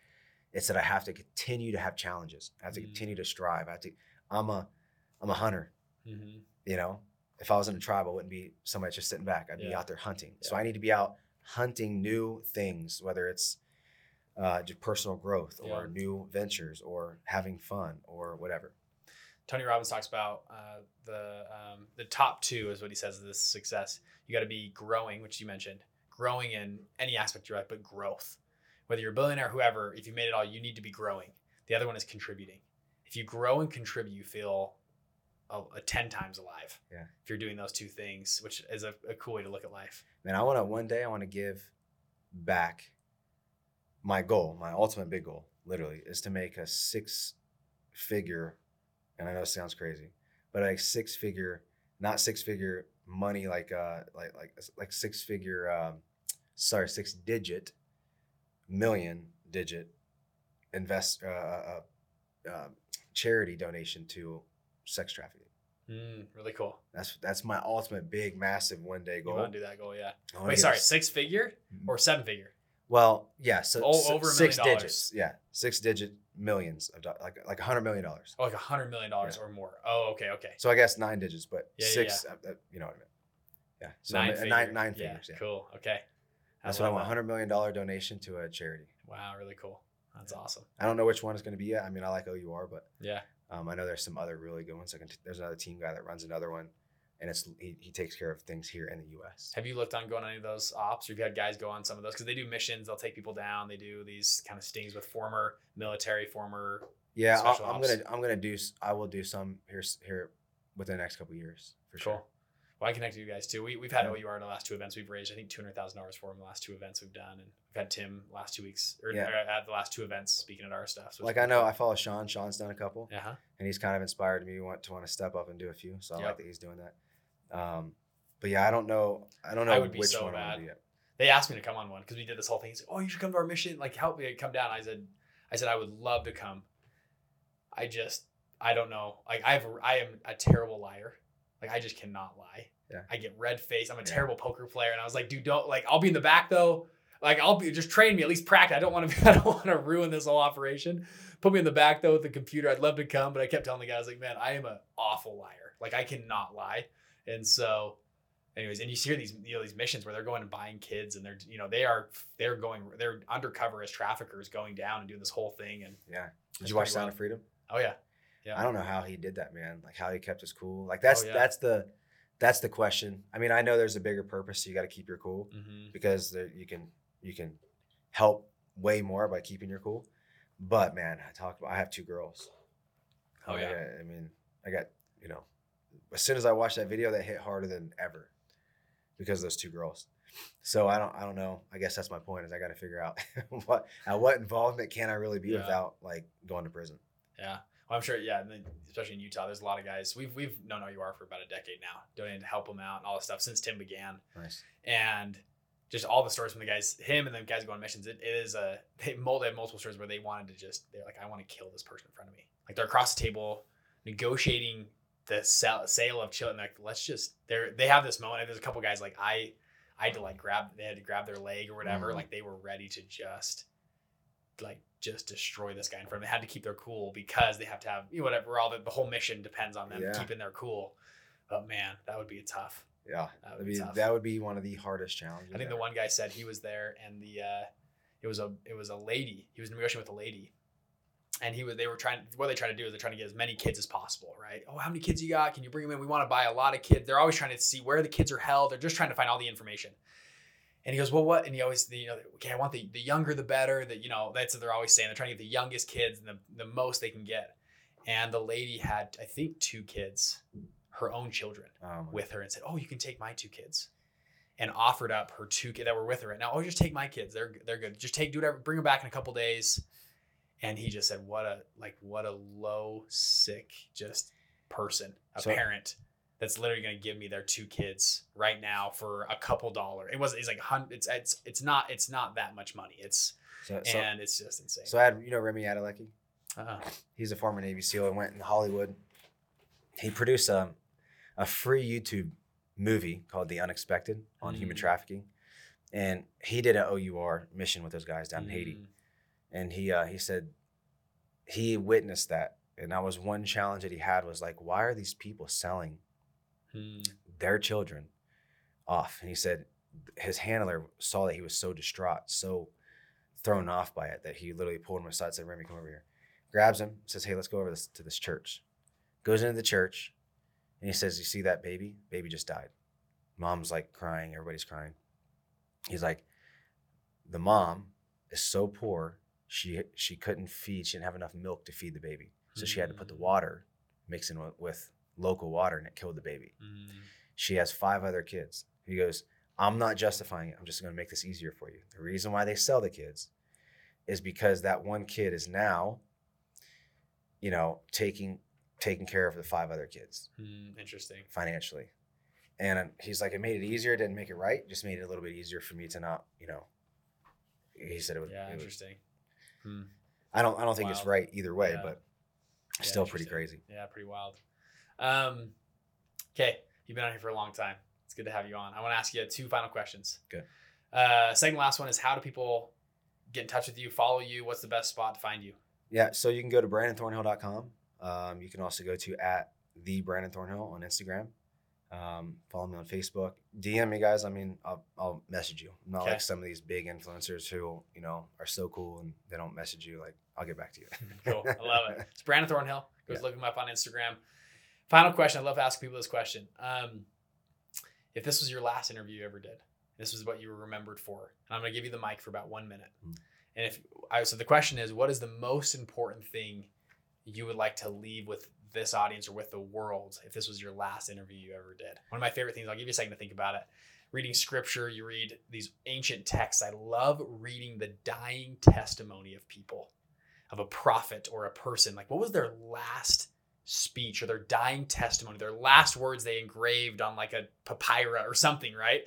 it's that I have to continue to have challenges. I have to Mm. continue to strive. I have to. I'm a, I'm a hunter. Mhm. You know, if I was in a tribe, I wouldn't be somebody just sitting back. I'd be out there hunting. So I need to be out hunting new things, whether it's uh, just personal growth or Yeah. new ventures or having fun or whatever. Tony Robbins talks about uh, the um, the top two is what he says of this success. You got to be growing, which you mentioned, growing in any aspect of your life, but growth. Whether you're a billionaire, or whoever, if you made it all, you need to be growing. The other one is contributing. If you grow and contribute, you feel a, a ten times alive. Yeah. If you're doing those two things, which is a, a cool way to look at life. Man, I want to one day I want to give back my goal, my ultimate big goal literally, is to make a six figure, and I know it sounds crazy, but like six figure, not six figure money, like uh, like like like six figure, um, sorry, six digit, million digit, invest uh, uh, uh, um, charity donation to sex trafficking. Mm, really cool. That's that's my ultimate big massive one day You goal. want to do that goal? Yeah. Wait, sorry, six figure or seven figure? Well, yeah, so O- s- over six million digits. Yeah, six digit millions of do- like like a hundred million dollars. Oh, like a hundred million dollars or more. Oh, okay, okay. So I guess nine digits, but Yeah, yeah, six. uh, uh, you know what I mean? Yeah. So nine, nine nine yeah, figures. Yeah. Cool. Okay. That's what I love want. that. Hundred million dollar donation to a charity. Wow, really cool. That's awesome. I don't know which one is going to be yet. I mean, I like OUR, but Yeah. um, I know there's some other really good ones. Like there's another team guy that runs another one, and it's he, he takes care of things here in the U.S. Have you looked on going on any of those ops? Or have you had guys go on some of those? Because they do missions. They'll take people down. They do these kind of stings with former military, former. Yeah, I'll, Special I'm ops. gonna I'm gonna do I will do some here here within the next couple of years for Cool. sure. Well, I connected you guys too. We, we've had Yeah. OUR in the last two events. We've raised, I think, $200,000 for them the last two events we've done. And we've had Tim last two weeks, or, Yeah. or at the last two events speaking at our stuff. So Like I know cool. I follow Sean. Sean's done a couple. Uh-huh. and he's kind of inspired me want to want to step up and do a few. So I Yep. like that he's doing that. Um, but yeah, I don't know. I don't know I would be which so one bad. gonna do yet. they asked me to come on one because we did this whole thing. He's like, "Oh, you should come to our mission. Like, help me come down." I said, "I said I would love to come. I just, I don't know. Like, I've, I am a terrible liar. Like, I just cannot lie. Yeah. I get red face. I'm a Yeah. terrible poker player, and I was like, dude, don't like. I'll be in the back though. Like, I'll be just train me at least practice. I don't want to. (laughs) I don't want to ruin this whole operation. Put me in the back though with the computer. I'd love to come, but I kept telling the guys like, man, I am an awful liar. Like, I cannot lie, and so anyways and you hear these you know these missions where they're going and buying kids and they're you know they are they're going they're undercover as traffickers going down and doing this whole thing and Yeah. Did you watch Sound of Freedom? oh yeah Yeah. I don't know how he did that, man. Like how he kept his cool. Like that's Oh, yeah. that's the that's the question. I mean, I know there's a bigger purpose. So you got to keep your cool mm-hmm. because there, you can you can help way more by keeping your cool. But man, I talk about I have two girls. Oh, I yeah. I mean, I got you know, as soon as I watched that video, that hit harder than ever because of those two girls. So I don't I don't know. I guess that's my point is I got to figure out (laughs) what at what involvement can I really be Yeah. without like going to prison. yeah well, i'm sure yeah especially in utah there's a lot of guys we've we've known OUR for about a decade now donating to help them out and all this stuff since tim began Nice. and just all the stories from the guys, him and the guys going on missions. It, it is a they have multiple stories where they wanted to just they're like, I want to kill this person in front of me. Like they're across the table negotiating the sell, sale of children. Like let's just they're they have this moment. There's a couple guys like I I had to like grab they had to grab their leg or whatever. Mhm. Like they were ready to just like just destroy this guy in front of them. They had to keep their cool because they have to have you know, whatever. All the, the whole mission depends on them Yeah. keeping their cool. But man, that would be tough. Yeah, That would be, tough. that would be one of the hardest challenges. I think the one guy said he was there, and the uh, it was a it was a lady. He was negotiating with a lady, and he was they were trying. What they try to do is they're trying to get as many kids as possible, right? Oh, how many kids you got? Can you bring them in? We want to buy a lot of kids. They're always trying to see where the kids are held. They're just trying to find all the information. And he goes, well, what? And he always, you know, okay, I want the the younger the better. That you know, that's what they're always saying. They're trying to get the youngest kids and the the most they can get. And the lady had, I think, two kids, her own children Oh, with her and said, "Oh, you can take my two kids," and offered up her two kids that were with her right now. Oh, just take my kids; they're they're good. Just take do whatever, bring them back in a couple days. And he just said, "What a like what a low, sick, just person, a So- parent that's literally going to give me their two kids right now for a couple dollar. It was it's like hun- it's it's it's not it's not that much money. It's so, so, and it's just insane. so I had you know Remi Adeleke. uh, He's a former Navy SEAL and went in Hollywood. He produced a, a free YouTube movie called The Unexpected on human Mm. trafficking, and he did an OUR mission with those guys down in Haiti. mm, and he uh, he said he witnessed that and that was one challenge that he had was like why are these people selling mm, their children off and he said his handler saw that he was so distraught so thrown off by it that he literally pulled him aside and said remi come over here. Grabs him says hey let's go over this to this church. Goes into the church and he says you see that baby? Baby just died. Mom's like crying everybody's crying. He's like the mom is so poor she she couldn't feed she didn't have enough milk to feed the baby so she had to put the Mm. water mixing with, with local water and it killed the baby mm, she has five other kids he goes i'm not justifying it i'm just going to make this easier for you the reason why they sell the kids is because that one kid is now, you know, taking taking care of the five other kids Hmm, interesting. financially. And uh, he's like, it made it easier. It didn't make it right. Just made it a little bit easier for me to not, you know. He said it would. Yeah, it would- interesting. Hmm. I don't. I don't think it's right either way, Yeah. but Yeah, still pretty crazy. Yeah, pretty wild. Um, okay, you've been on here for a long time. It's good to have you on. I want to ask you two final questions. Good. Uh, second last one is how do people get in touch with you, follow you? What's the best spot to find you? Yeah, so you can go to brandonthornhill.com. Um, you can also go to at the Brandon Thornhill on Instagram. Um, follow me on Facebook. DM me, guys. I mean, I'll, I'll message you. I'm not Okay. like some of these big influencers who you know are so cool and they don't message you. Like, I'll get back to you. (laughs) Cool. I love it. (laughs) It's Brandon Thornhill. Go Yeah. look him up on Instagram. Final question. I love to ask people this question. Um, if this was your last interview you ever did, this was what you were remembered for, and I'm going to give you the mic for about one minute. Mm. And if I so the question is, what is the most important thing you would like to leave with this audience or with the world if this was your last interview you ever did? One of my favorite things. I'll give you a second to think about it. Reading scripture, you read these ancient texts. I love reading the dying testimony of people of a prophet or a person like what was their last speech or their dying testimony their last words they engraved on like a papyrus or something right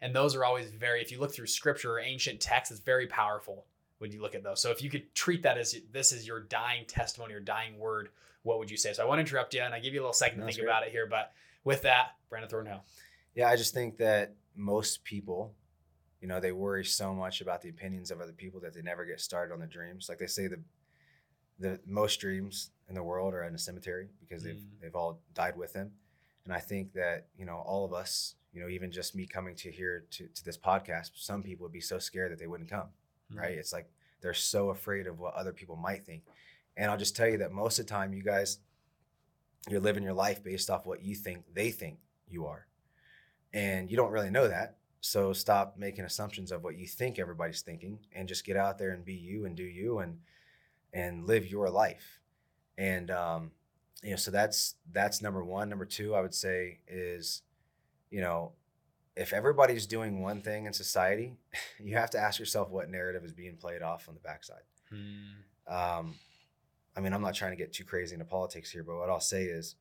and those are always very if you look through scripture or ancient texts it's very powerful when you look at those so if you could treat that as this is your dying testimony or dying word what would you say so i want to interrupt you and i give you a little second to think great. about it here but with that brandon thornhill Yeah, I just think that most people, you know, they worry so much about the opinions of other people that they never get started on their dreams. Like they say, the the most dreams in the world are in a cemetery because they've Mm. they've all died with them. And I think that you know all of us, you know, even just me coming to here to to this podcast, some people would be so scared that they wouldn't come. Right? It's like they're so afraid of what other people might think. And I'll just tell you that most of the time, you guys, you're living your life based off what you think they think you are and you don't really know that so stop making assumptions of what you think everybody's thinking and just get out there and be you and do you and and live your life and um you know so that's that's number one number two i would say is you know if everybody's doing one thing in society (laughs) you have to ask yourself what narrative is being played off on the backside Hmm. um, I mean, I'm not trying to get too crazy into politics here, but what I'll say is,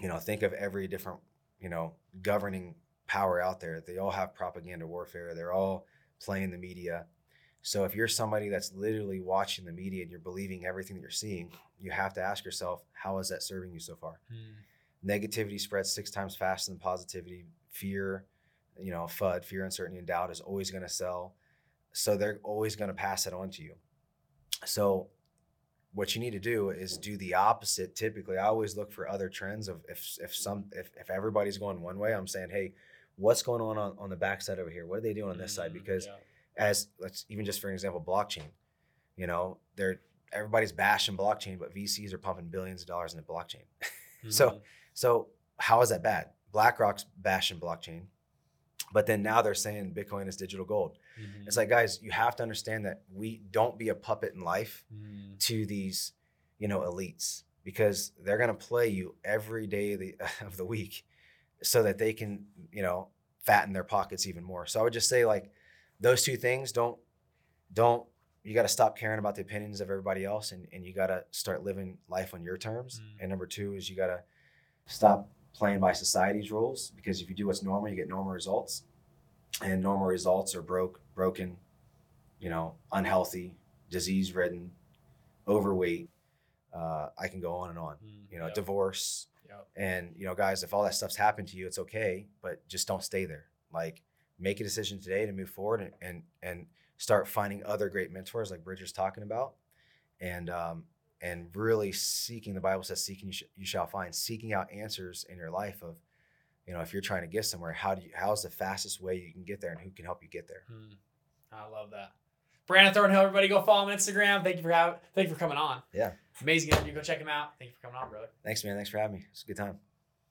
you know, think of every different, you know, governing power out there. They all have propaganda warfare. They're all playing the media. So if you're somebody that's literally watching the media and you're believing everything that you're seeing, you have to ask yourself, how is that serving you so far? Hmm. Negativity spreads six times faster than positivity. Fear, you know, FUD, fear, uncertainty, and doubt is always going to sell. So they're always going to pass it on to you. So what you need to do is do the opposite. Typically, I always look for other trends of if if some if, if everybody's going one way, I'm saying, hey, what's going on, on on the backside over here? What are they doing on this side? Hmm. Because Yeah. as let's even just for an example, blockchain. You know, they're everybody's bashing blockchain, but VCs are pumping billions of dollars into blockchain. (laughs) So- Mhm. So how is that bad? BlackRock's bashing blockchain, but then now they're saying Bitcoin is digital gold. Mhm. It's like, guys, you have to understand that we don't be a puppet in life Hmm. to these, you know, elites because they're gonna play you every day of the, (laughs) of the week, so that they can, you know, fatten their pockets even more. So I would just say like those two things don't don't you got to stop caring about the opinions of everybody else and, and you got to start living life on your terms Mm. and number two is you got to stop playing by society's rules because if you do what's normal you get normal results and normal results are broke broken you know unhealthy disease ridden overweight uh, i can go on and on Hmm. you know Yep. divorce Yep. and you know guys if all that stuff's happened to you it's okay but just don't stay there like make a decision today to move forward and and, and start finding other great mentors like bridger's talking about and um and really seeking the bible says seeking you, sh- you shall find seeking out answers in your life of you know if you're trying to get somewhere how do you how's the fastest way you can get there and who can help you get there Hmm. I love that. Brandon Thornhill, everybody go follow him on Instagram. Thank you for having thank you for coming on. Yeah. Amazing interview. Go check him out. Thank you for coming on, brother. thanks man thanks for having me it's a good time